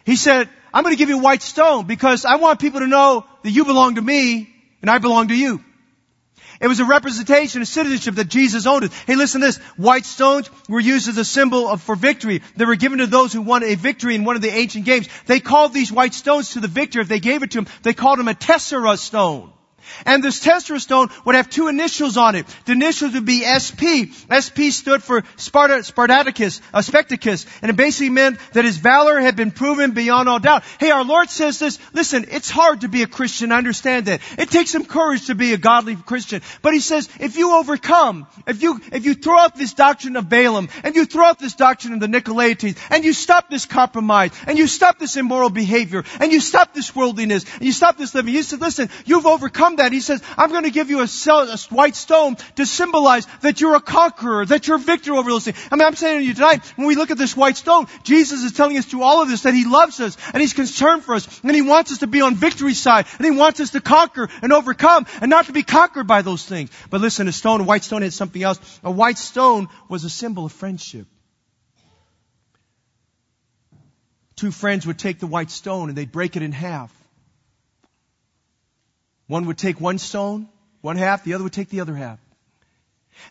He said, I'm going to give you a white stone because I want people to know that you belong to me and I belong to you. It was a representation of citizenship that Jesus owned it. Hey, listen to this. White stones were used as a symbol of, for victory. They were given to those who won a victory in one of the ancient games. They called these white stones to the victor. If they gave it to him, they called him a tessera stone. And this tessera stone would have two initials on it. The initials would be SP. SP stood for Sparta, Spartacus, a Spectacus. And it basically meant that his valor had been proven beyond all doubt. Hey, our Lord says this, listen, it's hard to be a Christian, I understand that. It takes some courage to be a godly Christian. But he says, if you overcome, if you, if you throw out this doctrine of Balaam, and you throw out this doctrine of the Nicolaitans, and you stop this compromise, and you stop this immoral behavior, and you stop this worldliness, and you stop this living, he said, listen, you've overcome that. He says, I'm going to give you a, a white stone to symbolize that you're a conqueror, that you're a victor over those things. I mean, I'm saying to you tonight, when we look at this white stone, Jesus is telling us through all of this that He loves us and He's concerned for us and He wants us to be on victory's side and He wants us to conquer and overcome and not to be conquered by those things. But listen, a stone, a white stone had something else. A white stone was a symbol of friendship. Two friends would take the white stone and they'd break it in half. One would take one stone, one half, the other would take the other half.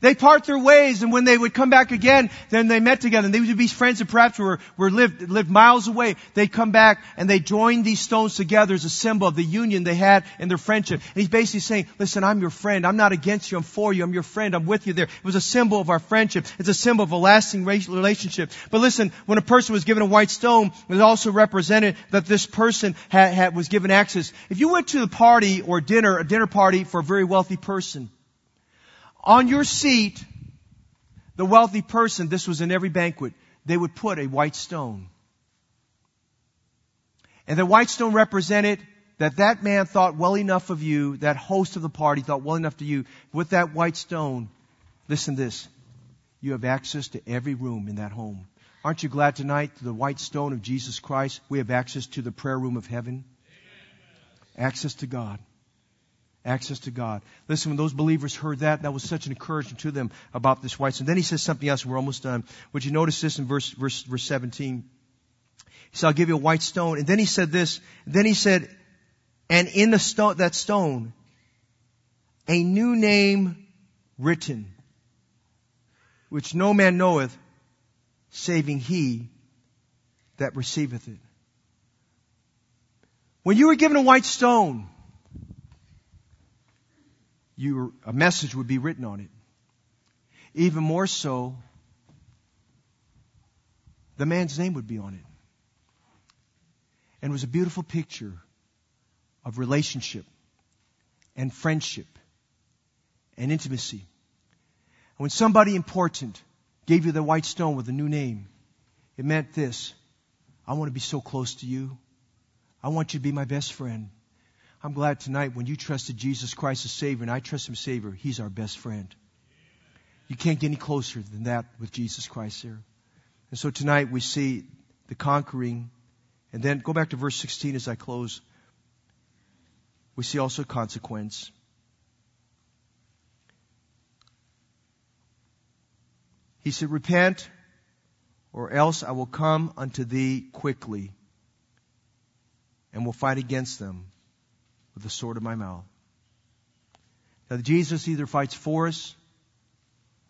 They part their ways, and when they would come back again, then they met together, and they would be friends that perhaps were, were lived, lived miles away. They'd come back, and they joined these stones together as a symbol of the union they had in their friendship. And he's basically saying, listen, I'm your friend. I'm not against you. I'm for you. I'm your friend. I'm with you there. It was a symbol of our friendship. It's a symbol of a lasting relationship. But listen, when a person was given a white stone, it also represented that this person had, had, was given access. If you went to the party or dinner, a dinner party for a very wealthy person, on your seat, the wealthy person, this was in every banquet, they would put a white stone. And the white stone represented that that man thought well enough of you, that host of the party thought well enough to you. With that white stone, listen to this. You have access to every room in that home. Aren't you glad tonight, to the white stone of Jesus Christ, we have access to the prayer room of heaven? Access to God access to God. Listen, when those believers heard that, that was such an encouragement to them about this white stone. Then he says something else, and we're almost done. Would you notice this in verse, verse, verse 17? He said, I'll give you a white stone. And then he said this, then he said, and in the stone, that stone, a new name written, which no man knoweth, saving he that receiveth it. When you were given a white stone, you a message would be written on it. Even more so, the man's name would be on it. And it was a beautiful picture of relationship and friendship and intimacy. And when somebody important gave you the white stone with a new name, it meant this. I want to be so close to you. I want you to be my best friend. I'm glad tonight when you trusted Jesus Christ as Savior and I trust Him as Savior, He's our best friend. You can't get any closer than that with Jesus Christ there. And so tonight we see the conquering. And then go back to verse 16 as I close. We see also consequence. He said, Repent, or else I will come unto thee quickly, and will fight against them with the sword of my mouth. Now, Jesus either fights for us,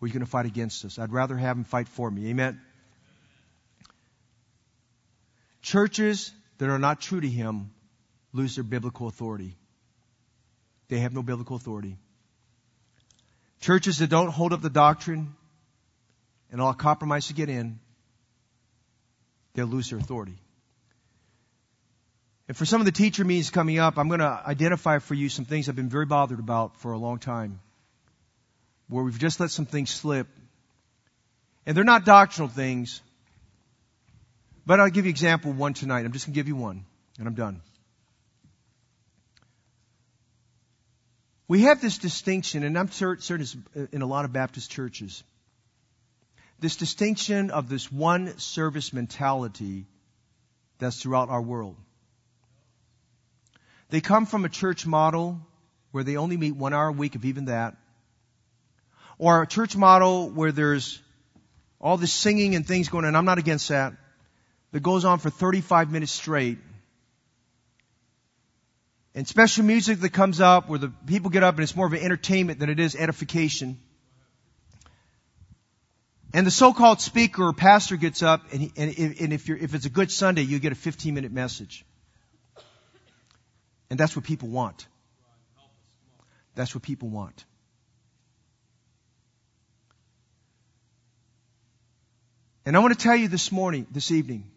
or he's going to fight against us. I'd rather have him fight for me. Amen? Churches that are not true to him lose their biblical authority. They have no biblical authority. Churches that don't hold up the doctrine and all compromise to get in, they'll lose their authority. And for some of the teacher meetings coming up, I'm going to identify for you some things I've been very bothered about for a long time, where we've just let some things slip. And they're not doctrinal things, but I'll give you example one tonight. I'm just going to give you one, and I'm done. We have this distinction, and I'm certain uh, in a lot of Baptist churches, this distinction of this one service mentality that's throughout our world. They come from a church model where they only meet one hour a week, if even that, or a church model where there's all this singing and things going on. I'm not against that. That goes on for 35 minutes straight and special music that comes up where the people get up and it's more of an entertainment than it is edification. And the so-called speaker or pastor gets up and, he, and, if, if it's a good Sunday, you get a 15 minute message. And that's what people want. That's what people want. And I want to tell you this morning, this evening,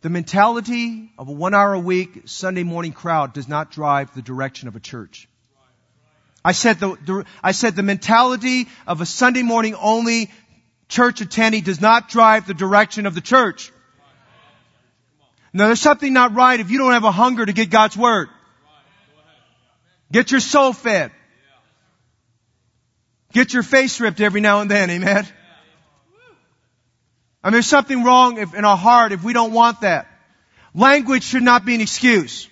the mentality of a one hour a week Sunday morning crowd does not drive the direction of a church. I said the, the, I said the mentality of a Sunday morning only church attendee does not drive the direction of the church. Now there's something not right if you don't have a hunger to get God's Word. Get your soul fed. Get your face ripped every now and then, amen? I mean, there's something wrong if, in our heart if we don't want that. Language should not be an excuse.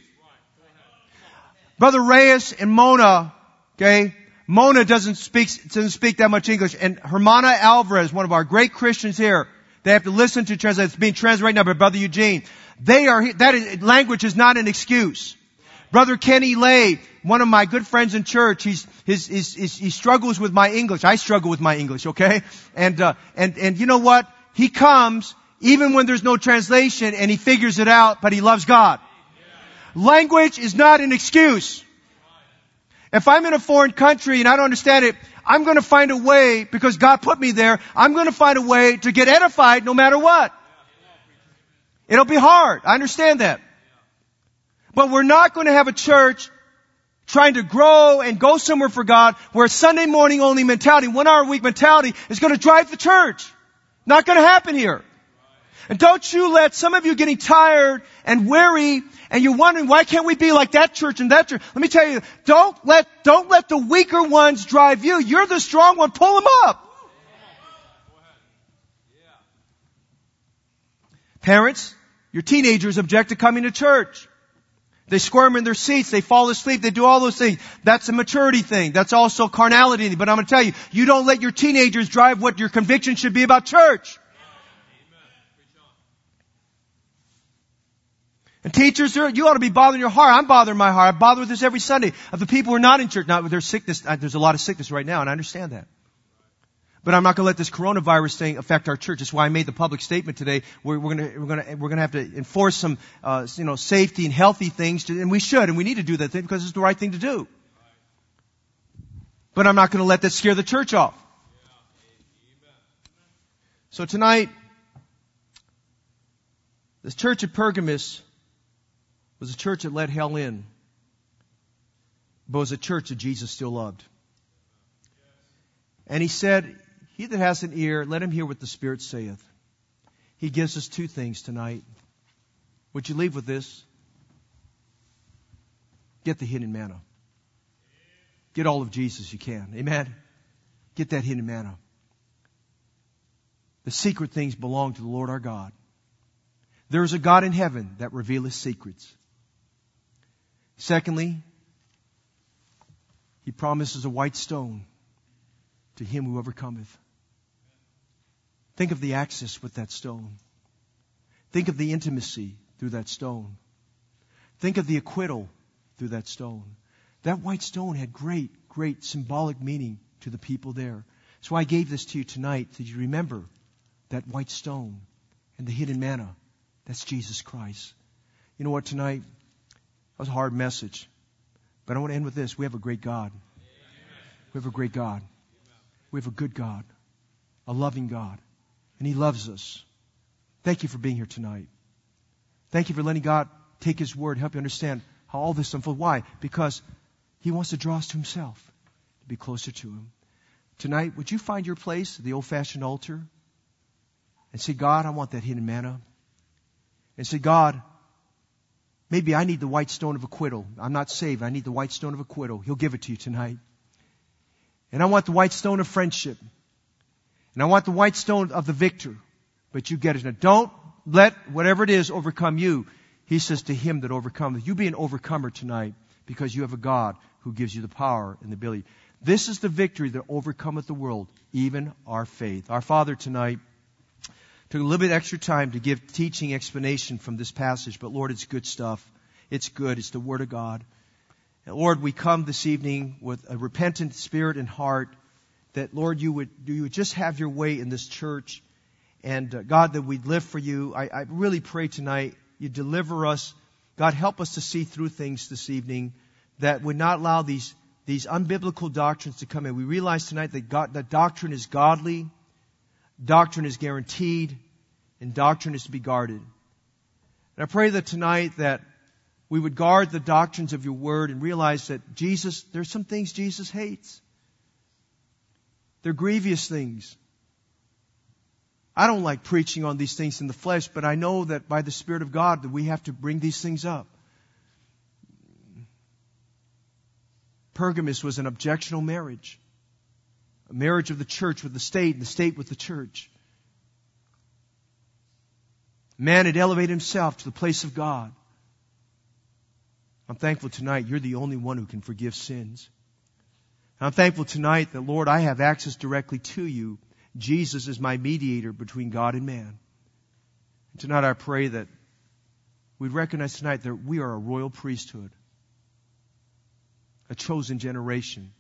Brother Reyes and Mona, okay, Mona doesn't speak, doesn't speak that much English, and Hermana Alvarez, one of our great Christians here, they have to listen to translate. It's being translated right now by Brother Eugene. They are, that is, language is not an excuse. Brother Kenny Lay, one of my good friends in church, he's, his, his, his, he struggles with my English. I struggle with my English, okay? And, uh, and, and you know what? He comes even when there's no translation and he figures it out, but he loves God. Language is not an excuse. If I'm in a foreign country and I don't understand it, I'm going to find a way, because God put me there, I'm going to find a way to get edified no matter what. It'll be hard. I understand that. But we're not going to have a church trying to grow and go somewhere for God where Sunday morning only mentality, one hour a week mentality is going to drive the church. Not going to happen here. And don't you let some of you getting tired and weary and you're wondering why can't we be like that church and that church? Let me tell you, don't let, don't let the weaker ones drive you. You're the strong one. Pull them up. Parents, your teenagers object to coming to church. They squirm in their seats. They fall asleep. They do all those things. That's a maturity thing. That's also carnality. But I'm going to tell you, you don't let your teenagers drive what your conviction should be about church. And teachers, you ought to be bothering your heart. I'm bothering my heart. I bother with this every Sunday of the people who are not in church. Now, there's sickness. Uh, there's a lot of sickness right now, and I understand that. But I'm not going to let this coronavirus thing affect our church. That's why I made the public statement today. We're, we're going to we're going to we're going to have to enforce some uh, you know safety and healthy things, to, and we should, and we need to do that thing because it's the right thing to do. But I'm not going to let that scare the church off. So tonight, the church at Pergamus was a church that let hell in, but was a church that Jesus still loved. And he said, He that has an ear, let him hear what the Spirit saith. He gives us two things tonight. Would you leave with this? Get the hidden manna. Get all of Jesus you can. Amen. Get that hidden manna. The secret things belong to the Lord our God. There is a God in heaven that revealeth secrets. Secondly, he promises a white stone to him who overcometh. Think of the access with that stone. Think of the intimacy through that stone. Think of the acquittal through that stone. That white stone had great, great symbolic meaning to the people there. So I gave this to you tonight that you remember that white stone and the hidden manna. That's Jesus Christ. You know what, tonight? That was a hard message. But I want to end with this. We have a great God. We have a great God. We have a good God, a loving God, and He loves us. Thank you for being here tonight. Thank you for letting God take His word, help you understand how all this unfolds. Why? Because He wants to draw us to Himself, to be closer to Him. Tonight, would you find your place at the old fashioned altar and say, God, I want that hidden manna? And say, God, Maybe I need the white stone of acquittal. I'm not saved. I need the white stone of acquittal. He'll give it to you tonight. And I want the white stone of friendship. And I want the white stone of the victor. But you get it. Now don't let whatever it is overcome you. He says to him that overcometh. You be an overcomer tonight because you have a God who gives you the power and the ability. This is the victory that overcometh the world, even our faith. Our Father tonight, Took a little bit extra time to give teaching explanation from this passage, but Lord, it's good stuff. It's good. It's the Word of God. And Lord, we come this evening with a repentant spirit and heart that, Lord, you would, you would just have your way in this church. And uh, God, that we'd live for you. I, I really pray tonight you deliver us. God, help us to see through things this evening that would not allow these, these unbiblical doctrines to come in. We realize tonight that God, that doctrine is godly. Doctrine is guaranteed, and doctrine is to be guarded. And I pray that tonight that we would guard the doctrines of your word and realize that Jesus, there's some things Jesus hates. They're grievous things. I don't like preaching on these things in the flesh, but I know that by the Spirit of God that we have to bring these things up. Pergamus was an objectional marriage a marriage of the church with the state and the state with the church. Man had elevated himself to the place of God. I'm thankful tonight you're the only one who can forgive sins. I'm thankful tonight that, Lord, I have access directly to you. Jesus is my mediator between God and man. And tonight I pray that we'd recognize tonight that we are a royal priesthood, a chosen generation,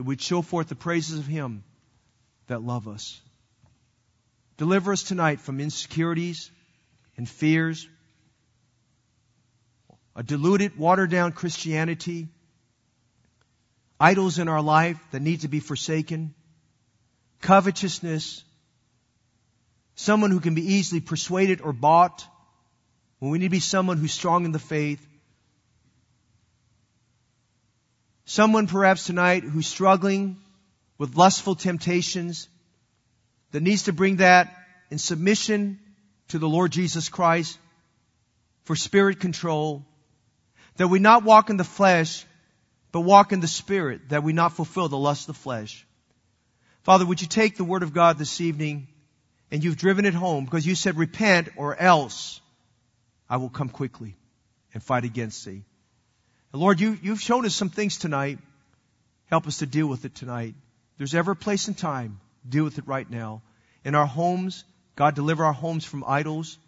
that we'd show forth the praises of Him that love us. Deliver us tonight from insecurities and fears, a diluted, watered down Christianity, idols in our life that need to be forsaken, covetousness, someone who can be easily persuaded or bought, when we need to be someone who's strong in the faith, Someone perhaps tonight who's struggling with lustful temptations that needs to bring that in submission to the Lord Jesus Christ for spirit control. That we not walk in the flesh, but walk in the spirit, that we not fulfill the lust of the flesh. Father, would you take the word of God this evening and you've driven it home because you said repent or else I will come quickly and fight against thee. Lord, you, you've shown us some things tonight. Help us to deal with it tonight. There's ever a place and time. Deal with it right now. In our homes, God, deliver our homes from idols.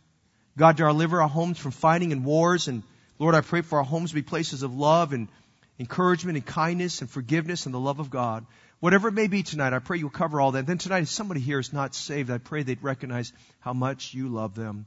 God, deliver our homes from fighting and wars. And Lord, I pray for our homes to be places of love and encouragement and kindness and forgiveness and the love of God. Whatever it may be tonight, I pray you'll cover all that. And then tonight, if somebody here is not saved, I pray they'd recognize how much you love them.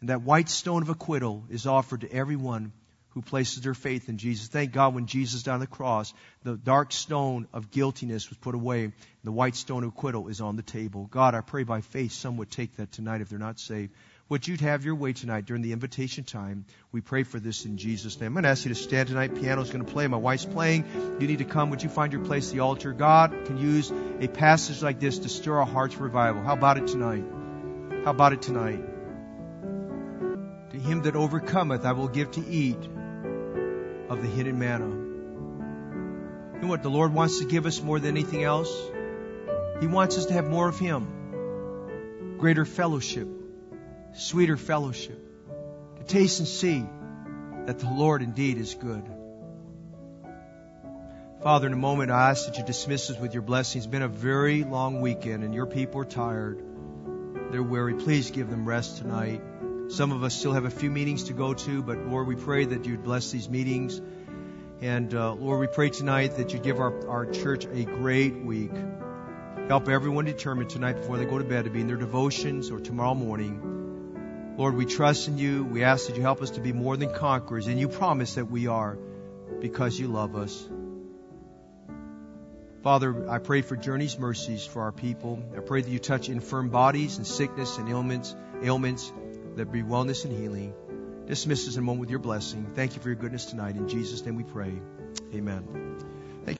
And that white stone of acquittal is offered to everyone who places their faith in Jesus. Thank God when Jesus died on the cross, the dark stone of guiltiness was put away, the white stone of acquittal is on the table. God, I pray by faith some would take that tonight if they're not saved. Would you have your way tonight during the invitation time? We pray for this in Jesus' name. I'm going to ask you to stand tonight. Piano's going to play. My wife's playing. You need to come. Would you find your place at the altar? God can use a passage like this to stir our hearts for revival. How about it tonight? How about it tonight? To him that overcometh, I will give to eat of the hidden manna. You know what the Lord wants to give us more than anything else? He wants us to have more of Him, greater fellowship sweeter fellowship, to taste and see that the Lord indeed is good. Father, in a moment, I ask that you dismiss us with your blessings. It's been a very long weekend, and your people are tired. They're weary. Please give them rest tonight. Some of us still have a few meetings to go to, but Lord, we pray that you'd bless these meetings. And uh, Lord, we pray tonight that you give our, our church a great week. Help everyone determine tonight before they go to bed to be in their devotions or tomorrow morning Lord, we trust in you. We ask that you help us to be more than conquerors, and you promise that we are because you love us. Father, I pray for journey's mercies for our people. I pray that you touch infirm bodies and sickness and ailments, ailments that be wellness and healing. Dismiss us in moment with your blessing. Thank you for your goodness tonight. In Jesus' name we pray. Amen.